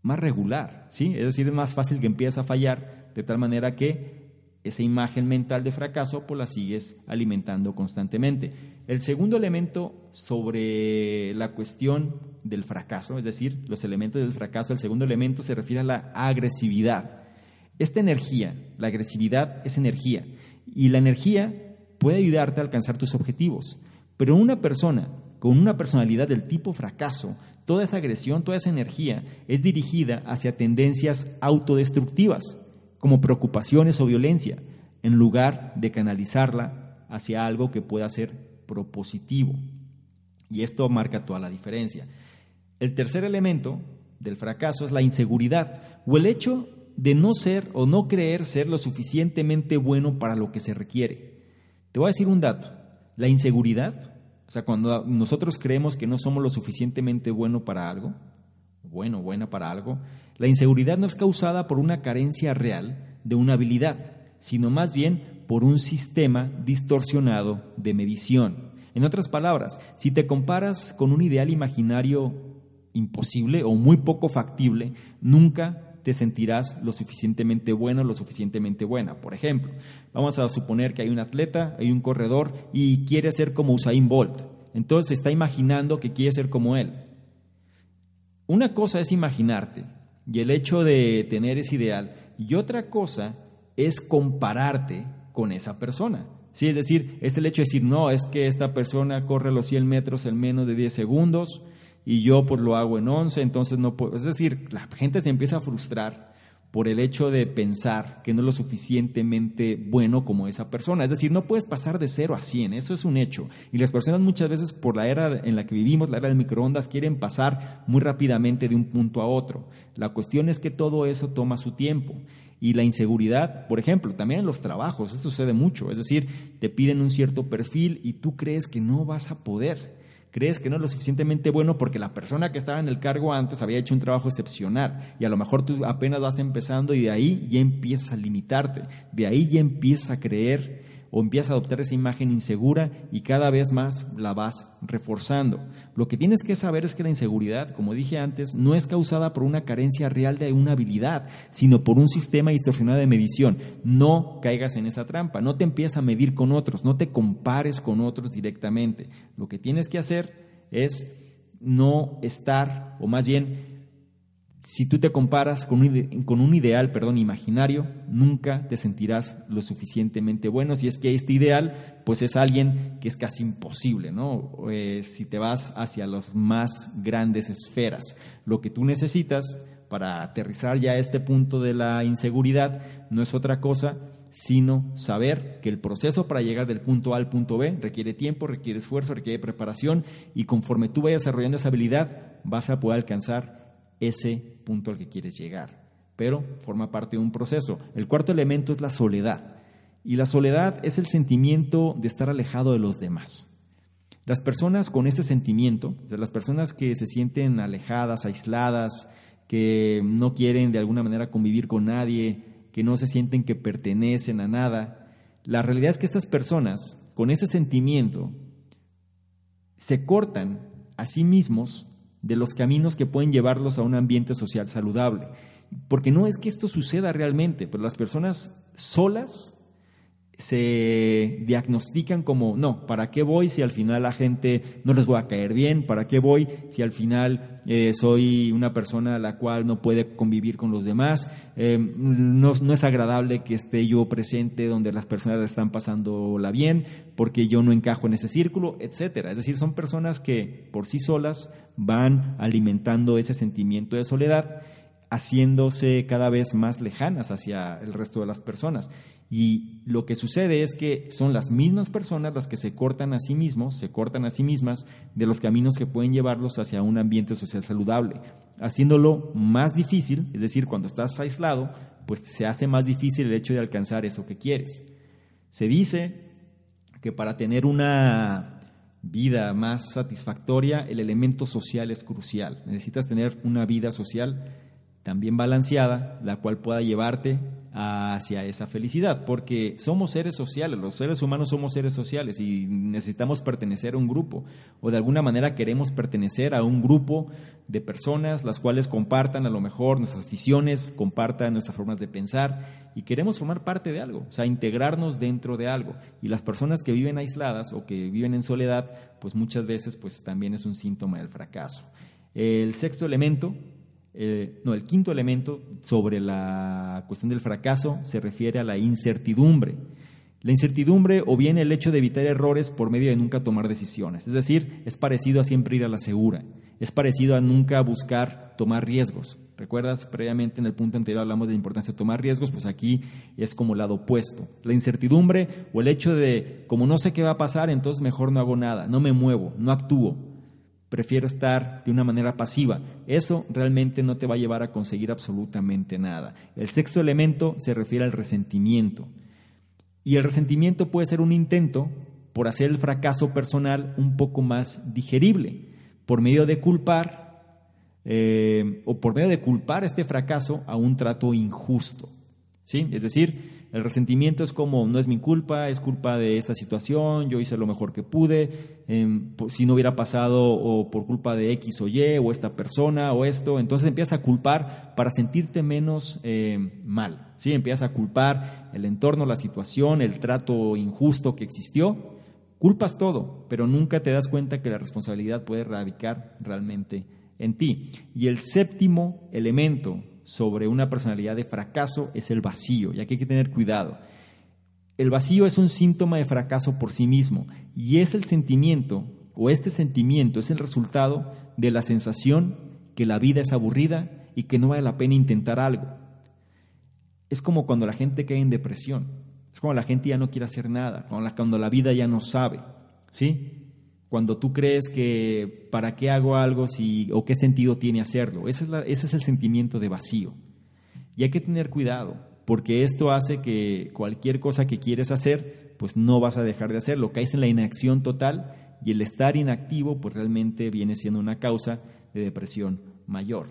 más regular. ¿sí? Es decir, es más fácil que empieces a fallar de tal manera que esa imagen mental de fracaso, pues la sigues alimentando constantemente. El segundo elemento sobre la cuestión del fracaso, es decir, los elementos del fracaso, el segundo elemento se refiere a la agresividad. Esta energía, la agresividad es energía, y la energía puede ayudarte a alcanzar tus objetivos, pero una persona con una personalidad del tipo fracaso, toda esa agresión, toda esa energía es dirigida hacia tendencias autodestructivas como preocupaciones o violencia, en lugar de canalizarla hacia algo que pueda ser propositivo. Y esto marca toda la diferencia. El tercer elemento del fracaso es la inseguridad o el hecho de no ser o no creer ser lo suficientemente bueno para lo que se requiere. Te voy a decir un dato. La inseguridad, o sea, cuando nosotros creemos que no somos lo suficientemente bueno para algo, bueno, buena para algo, la inseguridad no es causada por una carencia real de una habilidad, sino más bien por un sistema distorsionado de medición. En otras palabras, si te comparas con un ideal imaginario imposible o muy poco factible, nunca te sentirás lo suficientemente bueno, lo suficientemente buena. Por ejemplo, vamos a suponer que hay un atleta, hay un corredor y quiere ser como Usain Bolt. Entonces está imaginando que quiere ser como él. Una cosa es imaginarte y el hecho de tener ese ideal. Y otra cosa es compararte con esa persona. Sí, es decir, es el hecho de decir, no, es que esta persona corre los 100 metros en menos de 10 segundos y yo pues lo hago en 11, entonces no puedo. Es decir, la gente se empieza a frustrar por el hecho de pensar que no es lo suficientemente bueno como esa persona. Es decir, no puedes pasar de 0 a 100, eso es un hecho. Y las personas muchas veces por la era en la que vivimos, la era del microondas, quieren pasar muy rápidamente de un punto a otro. La cuestión es que todo eso toma su tiempo. Y la inseguridad, por ejemplo, también en los trabajos, esto sucede mucho. Es decir, te piden un cierto perfil y tú crees que no vas a poder crees que no es lo suficientemente bueno porque la persona que estaba en el cargo antes había hecho un trabajo excepcional y a lo mejor tú apenas vas empezando y de ahí ya empiezas a limitarte, de ahí ya empiezas a creer o empiezas a adoptar esa imagen insegura y cada vez más la vas reforzando. Lo que tienes que saber es que la inseguridad, como dije antes, no es causada por una carencia real de una habilidad, sino por un sistema distorsionado de medición. No caigas en esa trampa, no te empieces a medir con otros, no te compares con otros directamente. Lo que tienes que hacer es no estar, o más bien si tú te comparas con un, con un, ideal perdón, imaginario, nunca te sentirás lo suficientemente bueno. Si es que este ideal, pues es alguien que es casi imposible, ¿no? Eh, si te vas hacia las más grandes esferas, lo que tú necesitas para aterrizar ya este punto de la inseguridad no es otra cosa sino saber que el proceso para llegar del punto A al punto B requiere tiempo, requiere esfuerzo, requiere preparación y conforme tú vayas desarrollando esa habilidad vas a poder alcanzar ese punto al que quieres llegar, pero forma parte de un proceso. El cuarto elemento es la soledad, y la soledad es el sentimiento de estar alejado de los demás. Las personas con este sentimiento, las personas que se sienten alejadas, aisladas, que no quieren de alguna manera convivir con nadie, que no se sienten que pertenecen a nada, la realidad es que estas personas con ese sentimiento se cortan a sí mismos de los caminos que pueden llevarlos a un ambiente social saludable. Porque no es que esto suceda realmente, pero las personas solas se diagnostican como, no, ¿para qué voy si al final la gente no les voy a caer bien? ¿Para qué voy si al final eh, soy una persona a la cual no puede convivir con los demás? Eh, no, no, es agradable que esté yo presente donde las personas están pasándola bien porque yo no encajo en ese círculo, etcétera. Es decir, son personas que por sí solas van alimentando ese sentimiento de soledad haciéndose cada vez más lejanas hacia el resto de las personas. Y lo que sucede es que son las mismas personas las que se cortan a sí mismos, se cortan a sí mismas de los caminos que pueden llevarlos hacia un ambiente social saludable, haciéndolo más difícil, es decir, cuando estás aislado, pues se hace más difícil el hecho de alcanzar eso que quieres. Se dice que para tener una vida más satisfactoria, el elemento social es crucial. Necesitas tener una vida social también balanceada, la cual pueda llevarte hacia esa felicidad, porque somos seres sociales, los seres humanos somos seres sociales y necesitamos pertenecer a un grupo, o de alguna manera queremos pertenecer a un grupo de personas las cuales compartan a lo mejor nuestras aficiones, compartan nuestras formas de pensar y queremos formar parte de algo, o sea, integrarnos dentro de algo. Y las personas que viven aisladas o que viven en soledad, pues muchas veces pues también es un síntoma del fracaso. El sexto elemento eh, no, el quinto elemento sobre la cuestión del fracaso se refiere a la incertidumbre. La incertidumbre o bien el hecho de evitar errores por medio de nunca tomar decisiones. Es decir, es parecido a siempre ir a la segura. Es parecido a nunca buscar tomar riesgos. ¿Recuerdas? Previamente en el punto anterior hablamos de la importancia de tomar riesgos, pues aquí es como el lado opuesto. La incertidumbre o el hecho de, como no sé qué va a pasar, entonces mejor no hago nada, no me muevo, no actúo prefiero estar de una manera pasiva. Eso realmente no te va a llevar a conseguir absolutamente nada. El sexto elemento se refiere al resentimiento. Y el resentimiento puede ser un intento por hacer el fracaso personal un poco más digerible, por medio de culpar eh, o por medio de culpar este fracaso a un trato injusto. ¿Sí? Es decir, el resentimiento es como, no es mi culpa, es culpa de esta situación, yo hice lo mejor que pude, em, si no hubiera pasado o por culpa de X o Y o esta persona o esto, entonces empiezas a culpar para sentirte menos em, mal, ¿sí? Empiezas a culpar el entorno, la situación, el trato injusto que existió, culpas todo, pero nunca te das cuenta que la responsabilidad puede radicar realmente en ti. Y el séptimo elemento sobre una personalidad de fracaso es el vacío, y aquí hay que tener cuidado. El vacío es un síntoma de fracaso por sí mismo y es el sentimiento, o este sentimiento es el resultado de la sensación que la vida es aburrida y que no vale la pena intentar algo. Es como cuando la gente cae en depresión, es cuando la gente ya no quiere hacer nada, cuando la, cuando la vida ya no sabe, ¿sí? Cuando tú crees que para qué hago algo si, o qué sentido tiene hacerlo. Ese es, el sentimiento de vacío. Y hay que tener cuidado, porque esto hace que cualquier cosa que quieres hacer, pues no vas a dejar de hacerlo. Caes en la inacción total y el estar inactivo, pues realmente viene siendo una causa de depresión mayor.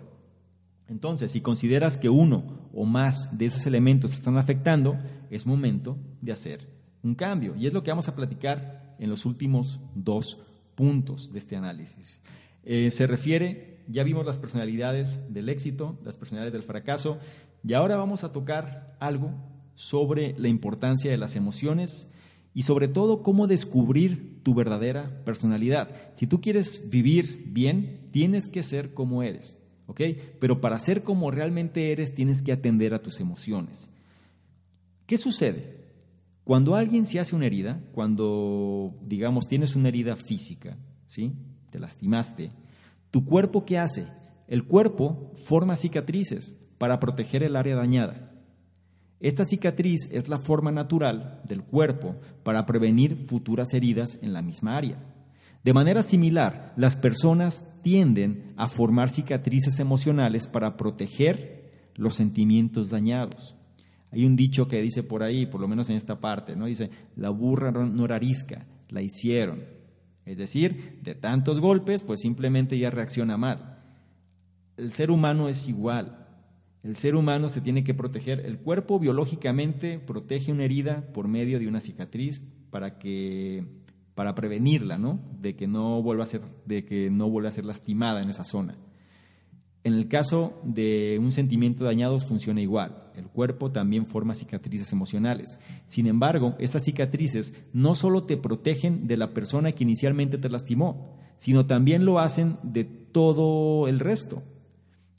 Entonces, si consideras que uno o más de esos elementos están afectando, es momento de hacer un cambio. Y es lo que vamos a platicar en los últimos dos puntos de este análisis. Eh, se refiere, ya vimos las personalidades del éxito, las personalidades del fracaso, y ahora vamos a tocar algo sobre la importancia de las emociones y sobre todo cómo descubrir tu verdadera personalidad. Si tú quieres vivir bien, tienes que ser como eres, ¿ok? Pero para ser como realmente eres, tienes que atender a tus emociones. ¿Qué sucede? Cuando alguien se hace una herida, cuando, digamos, tienes una herida física, ¿sí? Te lastimaste, ¿tu cuerpo qué hace? El cuerpo forma cicatrices para proteger el área dañada. Esta cicatriz es la forma natural del cuerpo para prevenir futuras heridas en la misma área. De manera similar, las personas tienden a formar cicatrices emocionales para proteger los sentimientos dañados. Hay un dicho que dice por ahí, por lo menos en esta parte, ¿no? Dice, la burra no era la hicieron. Es decir, de tantos golpes, pues simplemente ya reacciona mal. El ser humano es igual. El ser humano se tiene que proteger. El cuerpo biológicamente protege una herida por medio de una cicatriz para que para prevenirla, ¿no? De que no vuelva a ser de que no vuelva a ser lastimada en esa zona. En el caso de un sentimiento dañado funciona igual. El cuerpo también forma cicatrices emocionales. Sin embargo, estas cicatrices no solo te protegen de la persona que inicialmente te lastimó, sino también lo hacen de todo el resto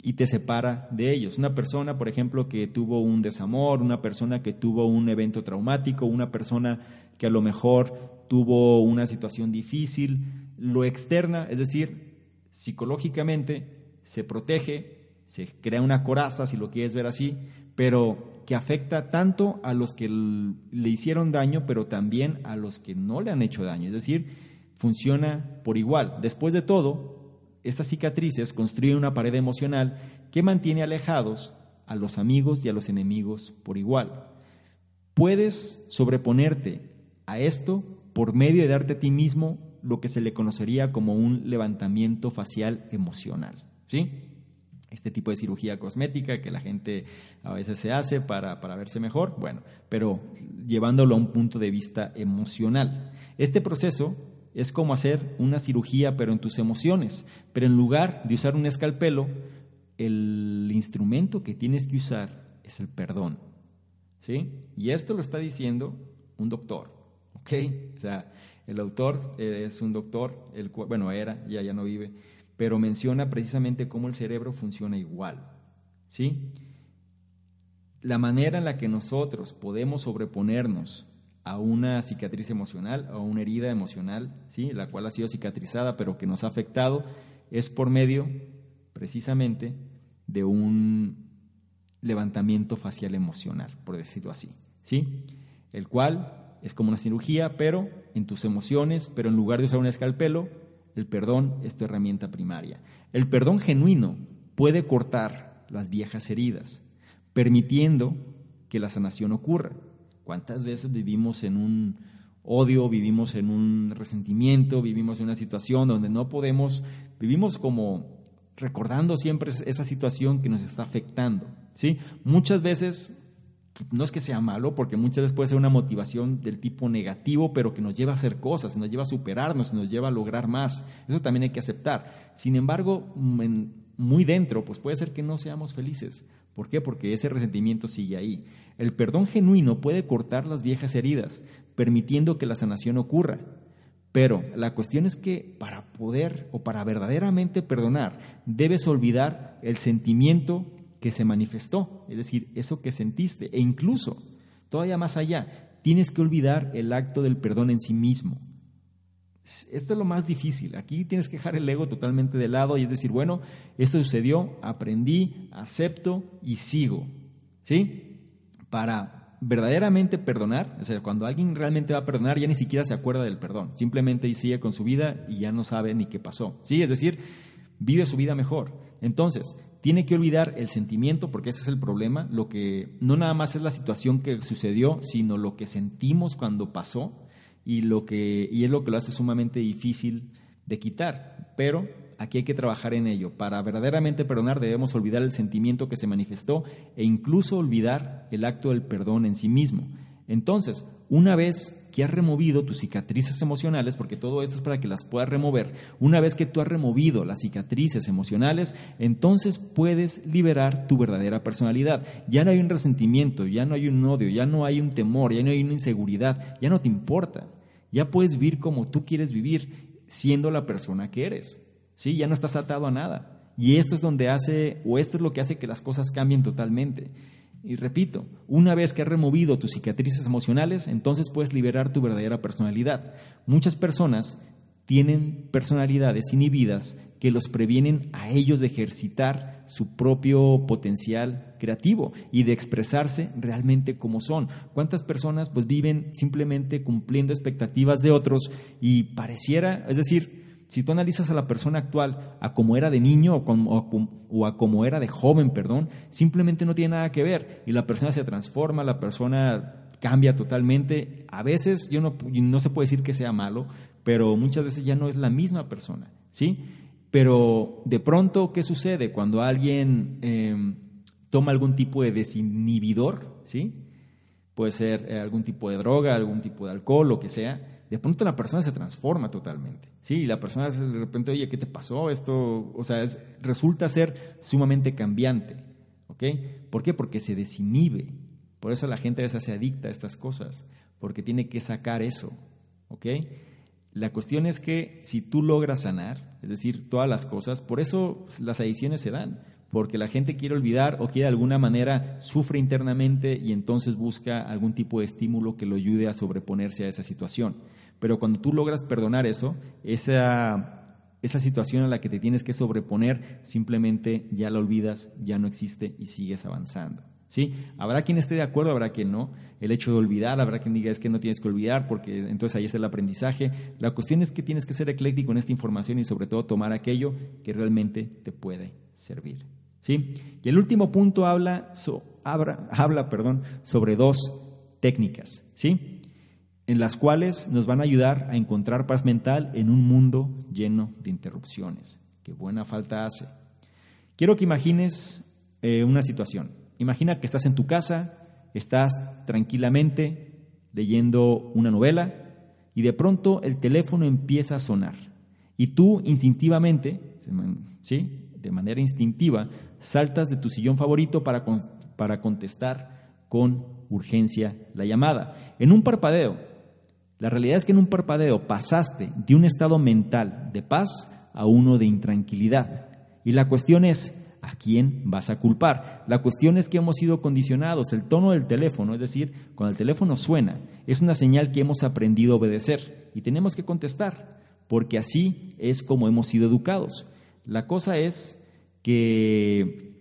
y te separa de ellos. Una persona, por ejemplo, que tuvo un desamor, una persona que tuvo un evento traumático, una persona que a lo mejor tuvo una situación difícil, lo externa, es decir, psicológicamente se protege, se crea una coraza, si lo quieres ver así, pero que afecta tanto a los que le hicieron daño, pero también a los que no le han hecho daño. Es decir, funciona por igual. Después de todo, estas cicatrices construyen una pared emocional que mantiene alejados a los amigos y a los enemigos por igual. Puedes sobreponerte a esto por medio de darte a ti mismo lo que se le conocería como un levantamiento facial emocional. ¿Sí? Este tipo de cirugía cosmética que la gente a veces se hace para, para verse mejor, bueno, pero llevándolo a un punto de vista emocional. Este proceso es como hacer una cirugía pero en tus emociones, pero en lugar de usar un escalpelo, el instrumento que tienes que usar es el perdón. ¿Sí? Y esto lo está diciendo un doctor. O sea, el autor es un doctor, el, bueno, era, ya, ya no vive, pero menciona precisamente cómo el cerebro funciona igual. ¿Sí? La manera en la que nosotros podemos sobreponernos a una cicatriz emocional, a una herida emocional, ¿sí? la cual ha sido cicatrizada pero que nos ha afectado, es por medio precisamente de un levantamiento facial emocional, por decirlo así, ¿sí? El cual es como una cirugía, pero en tus emociones, pero en lugar de usar un escalpelo, el perdón es tu herramienta primaria. El perdón genuino puede cortar las viejas heridas, permitiendo que la sanación ocurra. ¿Cuántas veces vivimos en un odio, vivimos en un resentimiento, vivimos en una situación donde no podemos, vivimos como recordando siempre esa situación que nos está afectando, ¿sí? Muchas veces no es que sea malo, porque muchas veces puede ser una motivación del tipo negativo, pero que nos lleva a hacer cosas, nos lleva a superarnos, nos lleva a lograr más. Eso también hay que aceptar. Sin embargo, muy dentro, pues puede ser que no seamos felices. ¿Por qué? Porque ese resentimiento sigue ahí. El perdón genuino puede cortar las viejas heridas, permitiendo que la sanación ocurra. Pero la cuestión es que para poder o para verdaderamente perdonar, debes olvidar el sentimiento que se manifestó, es decir, eso que sentiste, e incluso, todavía más allá, tienes que olvidar el acto del perdón en sí mismo. Esto es lo más difícil. Aquí tienes que dejar el ego totalmente de lado y es decir, bueno, esto sucedió, aprendí, acepto y sigo. ¿Sí? Para verdaderamente perdonar, o sea, cuando alguien realmente va a perdonar, ya ni siquiera se acuerda del perdón. Simplemente sigue con su vida y ya no sabe ni qué pasó. ¿Sí? Es decir, vive su vida mejor. Entonces, tiene que olvidar el sentimiento, porque ese es el problema, lo que no nada más es la situación que sucedió, sino lo que sentimos cuando pasó y, lo que, y es lo que lo hace sumamente difícil de quitar. Pero aquí hay que trabajar en ello. Para verdaderamente perdonar debemos olvidar el sentimiento que se manifestó e incluso olvidar el acto del perdón en sí mismo. Entonces, una vez que has removido tus cicatrices emocionales, porque todo esto es para que las puedas remover, una vez que tú has removido las cicatrices emocionales, entonces puedes liberar tu verdadera personalidad. Ya no hay un resentimiento, ya no hay un odio, ya no hay un temor, ya no hay una inseguridad, ya no te importa. Ya puedes vivir como tú quieres vivir, siendo la persona que eres. ¿Sí? Ya no estás atado a nada. Y esto es donde hace, o esto es lo que hace que las cosas cambien totalmente. Y repito, una vez que has removido tus cicatrices emocionales, entonces puedes liberar tu verdadera personalidad. Muchas personas tienen personalidades inhibidas que los previenen a ellos de ejercitar su propio potencial creativo y de expresarse realmente como son. ¿Cuántas personas pues viven simplemente cumpliendo expectativas de otros y pareciera, es decir, si tú analizas a la persona actual a como era de niño o, a como era de joven, perdón, simplemente no tiene nada que ver y la persona se transforma, la persona cambia totalmente. A veces yo no, no se puede decir que sea malo, pero muchas veces ya no es la misma persona, ¿sí? Pero de pronto, ¿qué sucede cuando alguien em, toma algún tipo de desinhibidor, ¿sí? Puede ser eh, algún tipo de droga, algún tipo de alcohol, lo que sea de pronto la persona se transforma totalmente. Sí, la persona de repente, oye, ¿qué te pasó? Esto, o sea, resulta ser sumamente cambiante. ¿Ok? ¿Por qué? Porque se desinhibe. Por eso la gente a veces se adicta a estas cosas, porque tiene que sacar eso. ¿Ok? La cuestión es que si tú logras sanar, es decir, todas las cosas, por eso las adicciones se dan, porque la gente quiere olvidar o quiere de alguna manera sufre internamente y entonces busca algún tipo de estímulo que lo ayude a sobreponerse a esa situación. Pero cuando tú logras perdonar eso, esa, situación a la que te tienes que sobreponer, simplemente ya la olvidas, ya no existe y sigues avanzando. ¿Sí? Habrá quien esté de acuerdo, habrá quien no. El hecho de olvidar, habrá quien diga es que no tienes que olvidar porque entonces ahí está el aprendizaje. La cuestión es que tienes que ser ecléctico en esta información y sobre todo tomar aquello que realmente te puede servir. ¿Sí? Y el último punto habla, sobre dos técnicas. ¿sí? en las cuales nos van a ayudar a encontrar paz mental en un mundo lleno de interrupciones. Qué buena falta hace. Quiero que imagines eh, una situación. Imagina que estás en tu casa, estás tranquilamente leyendo una novela y de pronto el teléfono empieza a sonar. Y tú instintivamente, ¿sí? De manera instintiva, saltas de tu sillón favorito para, para contestar con urgencia la llamada. En un parpadeo, la realidad es que en un parpadeo pasaste de un estado mental de paz a uno de intranquilidad. Y la cuestión es, ¿a quién vas a culpar? La cuestión es que hemos sido condicionados. El tono del teléfono, es decir, cuando el teléfono suena, es una señal que hemos aprendido a obedecer y tenemos que contestar, porque así es como hemos sido educados. La cosa es que,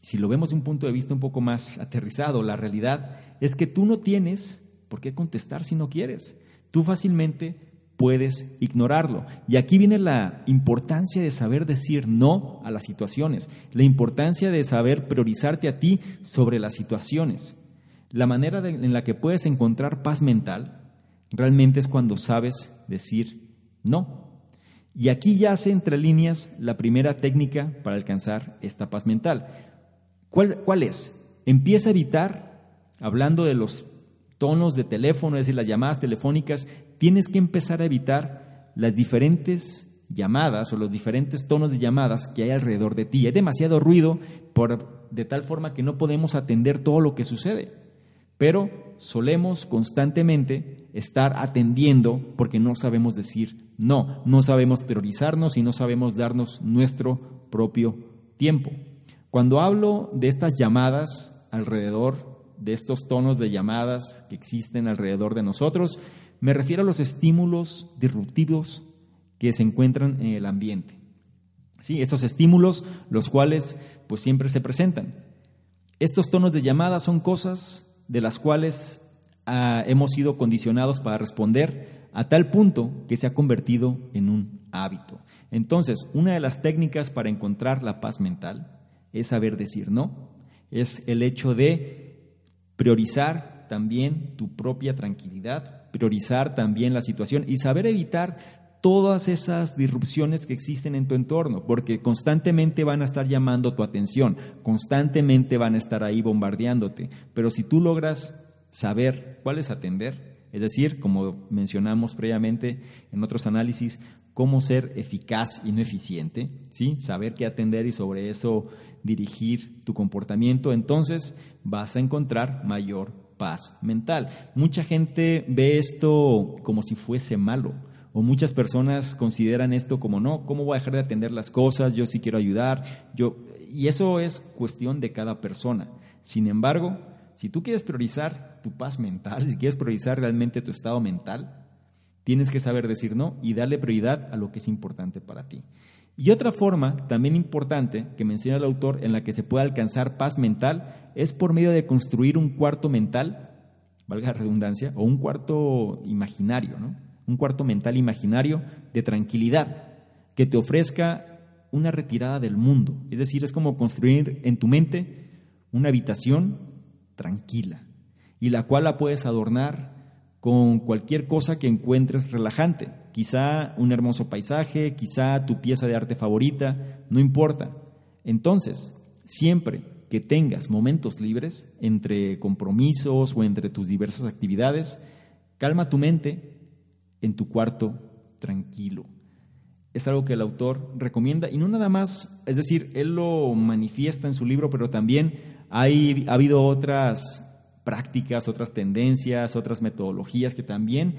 si lo vemos de un punto de vista un poco más aterrizado, la realidad es que tú no tienes por qué contestar si no quieres tú fácilmente puedes ignorarlo. Y aquí viene la importancia de saber decir no a las situaciones, la importancia de saber priorizarte a ti sobre las situaciones. La manera en la que puedes encontrar paz mental realmente es cuando sabes decir no. Y aquí yace entre líneas la primera técnica para alcanzar esta paz mental. ¿Cuál, cuál es? Empieza a evitar, hablando de los tonos de teléfono, es decir, las llamadas telefónicas, tienes que empezar a evitar las diferentes llamadas o los diferentes tonos de llamadas que hay alrededor de ti. Hay demasiado ruido por, de tal forma que no podemos atender todo lo que sucede. Pero solemos constantemente estar atendiendo porque no sabemos decir no, no sabemos priorizarnos y no sabemos darnos nuestro propio tiempo. Cuando hablo de estas llamadas alrededor, de estos tonos de llamadas que existen alrededor de nosotros, me refiero a los estímulos disruptivos que se encuentran en el ambiente. ¿Sí? Estos estímulos, los cuales pues siempre se presentan. Estos tonos de llamada son cosas de las cuales ah, hemos sido condicionados para responder a tal punto que se ha convertido en un hábito. Entonces, una de las técnicas para encontrar la paz mental es saber decir no, es el hecho de priorizar también tu propia tranquilidad, priorizar también la situación y saber evitar todas esas disrupciones que existen en tu entorno, porque constantemente van a estar llamando tu atención, constantemente van a estar ahí bombardeándote, pero si tú logras saber cuál es atender, es decir, como mencionamos previamente en otros análisis, cómo ser eficaz y no eficiente, ¿sí? saber qué atender y sobre eso dirigir tu comportamiento, entonces vas a encontrar mayor paz mental. Mucha gente ve esto como si fuese malo o muchas personas consideran esto como no, ¿cómo voy a dejar de atender las cosas? Yo sí quiero ayudar. Yo y eso es cuestión de cada persona. Sin embargo, si tú quieres priorizar tu paz mental, si quieres priorizar realmente tu estado mental, tienes que saber decir no y darle prioridad a lo que es importante para ti. Y otra forma también importante que menciona el autor en la que se puede alcanzar paz mental es por medio de construir un cuarto mental, valga la redundancia, o un cuarto imaginario, ¿no? un cuarto mental imaginario de tranquilidad que te ofrezca una retirada del mundo. Es decir, es como construir en tu mente una habitación tranquila y la cual la puedes adornar con cualquier cosa que encuentres relajante. Quizá un hermoso paisaje, quizá tu pieza de arte favorita, no importa. Entonces, siempre que tengas momentos libres entre compromisos o entre tus diversas actividades, calma tu mente en tu cuarto tranquilo. Es algo que el autor recomienda y no nada más, es decir, él lo manifiesta en su libro, pero también hay, ha habido otras prácticas, otras tendencias, otras metodologías que también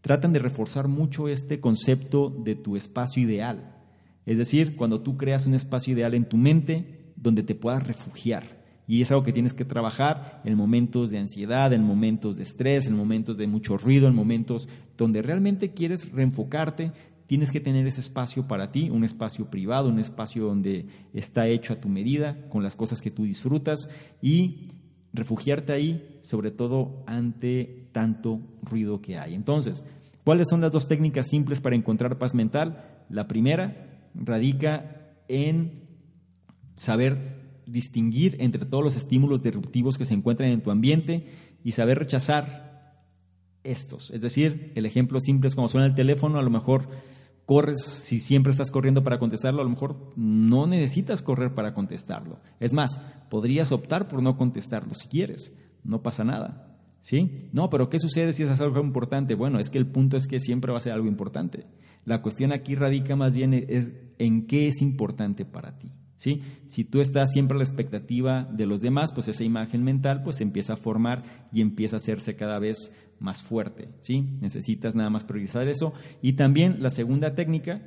tratan de reforzar mucho este concepto de tu espacio ideal. Es decir, cuando tú creas un espacio ideal en tu mente donde te puedas refugiar, y es algo que tienes que trabajar en momentos de ansiedad, en momentos de estrés, en momentos de mucho ruido, en momentos donde realmente quieres reenfocarte. Tienes que tener ese espacio para ti, un espacio privado, un espacio donde está hecho a tu medida, con las cosas que tú disfrutas y refugiarte ahí, sobre todo ante tanto ruido que hay. Entonces, ¿cuáles son las dos técnicas simples para encontrar paz mental? La primera radica en saber distinguir entre todos los estímulos disruptivos que se encuentran en tu ambiente y saber rechazar estos. Es decir, el ejemplo simple es como suena el teléfono, a lo mejor corres, si siempre estás corriendo para contestarlo, a lo mejor no necesitas correr para contestarlo. Es más, podrías optar por no contestarlo si quieres, no pasa nada. ¿Sí? No, pero ¿qué sucede si es algo importante? Bueno, es que el punto es que siempre va a ser algo importante. La cuestión aquí radica más bien es en qué es importante para ti. ¿sí? Si tú estás siempre a la expectativa de los demás, pues esa imagen mental pues empieza a formar y empieza a hacerse cada vez más fuerte, ¿sí? Necesitas nada más priorizar eso. Y también la segunda técnica,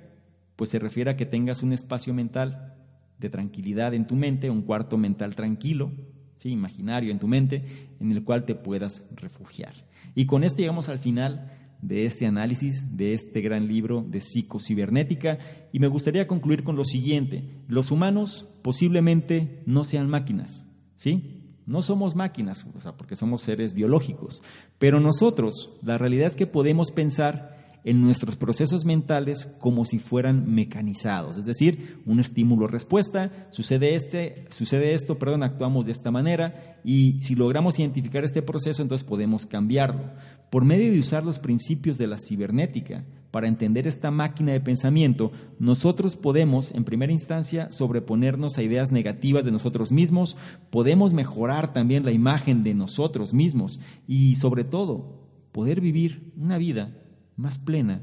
pues se refiere a que tengas un espacio mental de tranquilidad en tu mente, un cuarto mental tranquilo, ¿sí? imaginario en tu mente, en el cual te puedas refugiar. Y con esto llegamos al final de este análisis, de este gran libro de psicocibernética, y me gustaría concluir con lo siguiente. Los humanos posiblemente no sean máquinas, ¿sí? No somos máquinas, porque somos seres biológicos, pero nosotros, la realidad es que podemos pensar en nuestros procesos mentales como si fueran mecanizados, es decir, un estímulo-respuesta, sucede, este, sucede esto, perdón, actuamos de esta manera y si logramos identificar este proceso, entonces podemos cambiarlo. Por medio de usar los principios de la cibernética para entender esta máquina de pensamiento, nosotros podemos, en primera instancia, sobreponernos a ideas negativas de nosotros mismos, podemos mejorar también la imagen de nosotros mismos y, sobre todo, poder vivir una vida más plena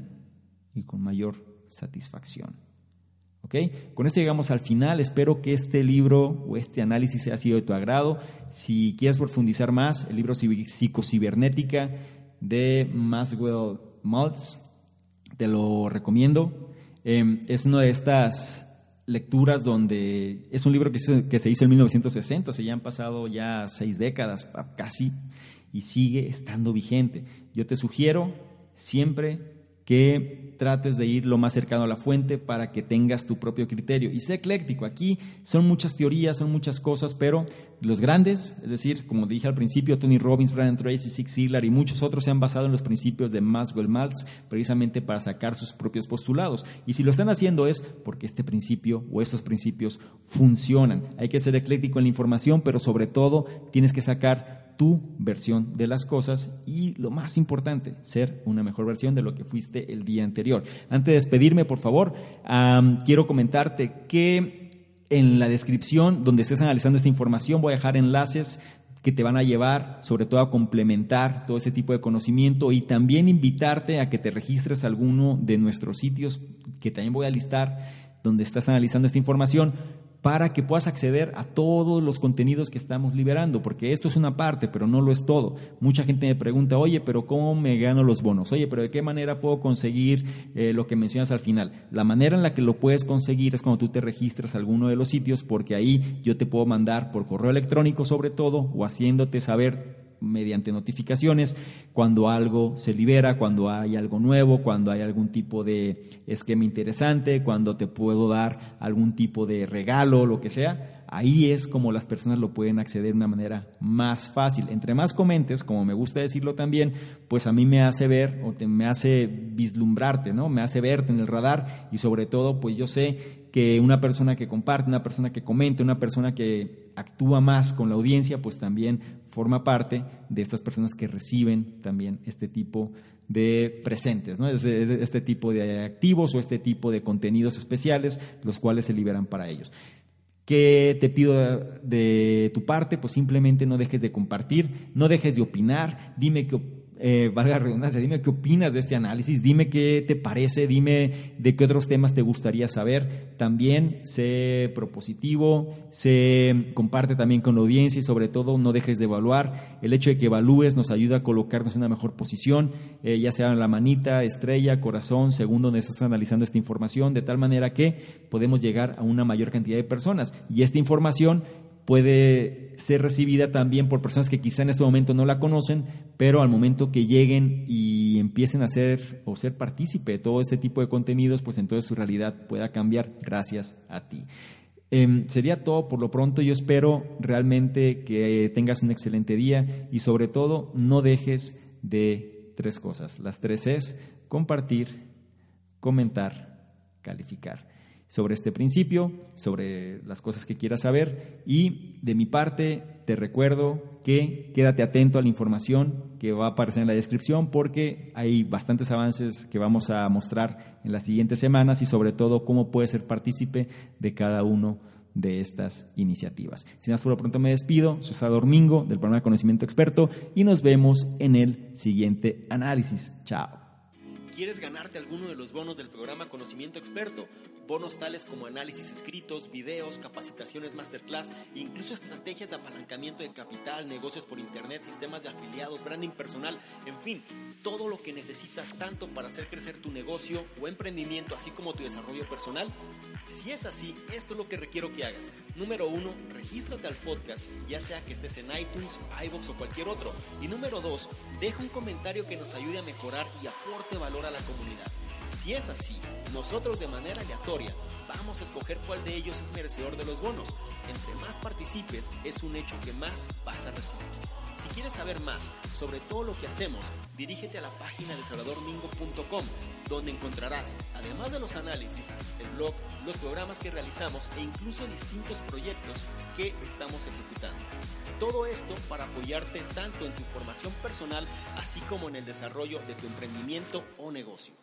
y con mayor satisfacción. ¿Ok? Con esto llegamos al final. Espero que este libro o este análisis haya sido de tu agrado. Si quieres profundizar más, el libro Psicocibernética de Maxwell Maltz, te lo recomiendo. Em, es una de estas lecturas donde es un libro que se, que se hizo en 1960, se ya han pasado ya seis décadas casi y sigue estando vigente. Yo te sugiero siempre que trates de ir lo más cercano a la fuente para que tengas tu propio criterio. Y sé ecléctico, aquí son muchas teorías, son muchas cosas, pero los grandes, es decir, como dije al principio, Tony Robbins, Brian Tracy, Zig Ziglar y muchos otros se han basado en los principios de Maxwell Maltz precisamente para sacar sus propios postulados. Y si lo están haciendo es porque este principio o estos principios funcionan. Hay que ser ecléctico en la información, pero sobre todo tienes que sacar tu versión de las cosas y lo más importante, ser una mejor versión de lo que fuiste el día anterior. Antes de despedirme, por favor, quiero comentarte que en la descripción donde estés analizando esta información voy a dejar enlaces que te van a llevar sobre todo a complementar todo este tipo de conocimiento y también invitarte a que te registres a alguno de nuestros sitios que también voy a listar donde estás analizando esta información para que puedas acceder a todos los contenidos que estamos liberando, porque esto es una parte, pero no lo es todo. Mucha gente me pregunta, oye, pero ¿cómo me gano los bonos? Oye, pero ¿de qué manera puedo conseguir eh, lo que mencionas al final? La manera en la que lo puedes conseguir es cuando tú te registras a alguno de los sitios, porque ahí yo te puedo mandar por correo electrónico sobre todo, o haciéndote saber mediante notificaciones cuando algo se libera, cuando hay algo nuevo, cuando hay algún tipo de esquema interesante, cuando te puedo dar algún tipo de regalo, lo que sea. Ahí es como las personas lo pueden acceder de una manera más fácil. Entre más comentes, como me gusta decirlo también, pues a mí me hace ver o te, me hace vislumbrarte, ¿no? Me hace verte en el radar y sobre todo, pues yo sé que una persona que comparte, una persona que comente, una persona que actúa más con la audiencia, pues también forma parte de estas personas que reciben también este tipo de presentes, ¿no? este, tipo de activos o este tipo de contenidos especiales, los cuales se liberan para ellos. ¿Qué te pido de tu parte? Pues simplemente no dejes de compartir, no dejes de opinar, dime qué eh, valga la redundancia, dime qué opinas de este análisis, dime qué te parece, dime de qué otros temas te gustaría saber. También sé propositivo, se comparte también con la audiencia y sobre todo no dejes de evaluar. El hecho de que evalúes nos ayuda a colocarnos en una mejor posición, eh, ya sea en la manita, estrella, corazón, segundo donde estás analizando esta información, de tal manera que podemos llegar a una mayor cantidad de personas. Y esta información puede ser recibida también por personas que quizá en este momento no la conocen, pero al momento que lleguen y empiecen a ser o ser partícipe de todo este tipo de contenidos, pues entonces su realidad pueda cambiar gracias a ti. Em, sería todo por lo pronto. Yo espero realmente que tengas un excelente día y sobre todo no dejes de tres cosas. Las tres es compartir, comentar, calificar sobre este principio, sobre las cosas que quieras saber y de mi parte te recuerdo que quédate atento a la información que va a aparecer en la descripción porque hay bastantes avances que vamos a mostrar en las siguientes semanas y sobre todo cómo puedes ser partícipe de cada uno de estas iniciativas. Sin más por lo pronto me despido, soy Salvador Domingo del programa de Conocimiento Experto y nos vemos en el siguiente análisis. Chao. ¿Quieres ganarte alguno de los bonos del programa Conocimiento Experto? Bonos tales como análisis escritos, videos, capacitaciones masterclass, incluso estrategias de apalancamiento de capital, negocios por internet, sistemas de afiliados, branding personal, en fin, todo lo que necesitas tanto para hacer crecer tu negocio o emprendimiento, así como tu desarrollo personal. Si es así, esto es lo que requiero que hagas. Número uno, regístrate al podcast, ya sea que estés en iTunes, iBox o cualquier otro. Y número dos, deja un comentario que nos ayude a mejorar y aporte valor a la comunidad. Si es así, nosotros de manera aleatoria vamos a escoger cuál de ellos es merecedor de los bonos. Entre más participes, es un hecho que más vas a recibir. Si quieres saber más sobre todo lo que hacemos, dirígete a la página de salvadormingo.com, donde encontrarás, además de los análisis, el blog, los programas que realizamos e incluso distintos proyectos que estamos ejecutando. Todo esto para apoyarte tanto en tu formación personal, así como en el desarrollo de tu emprendimiento o negocio.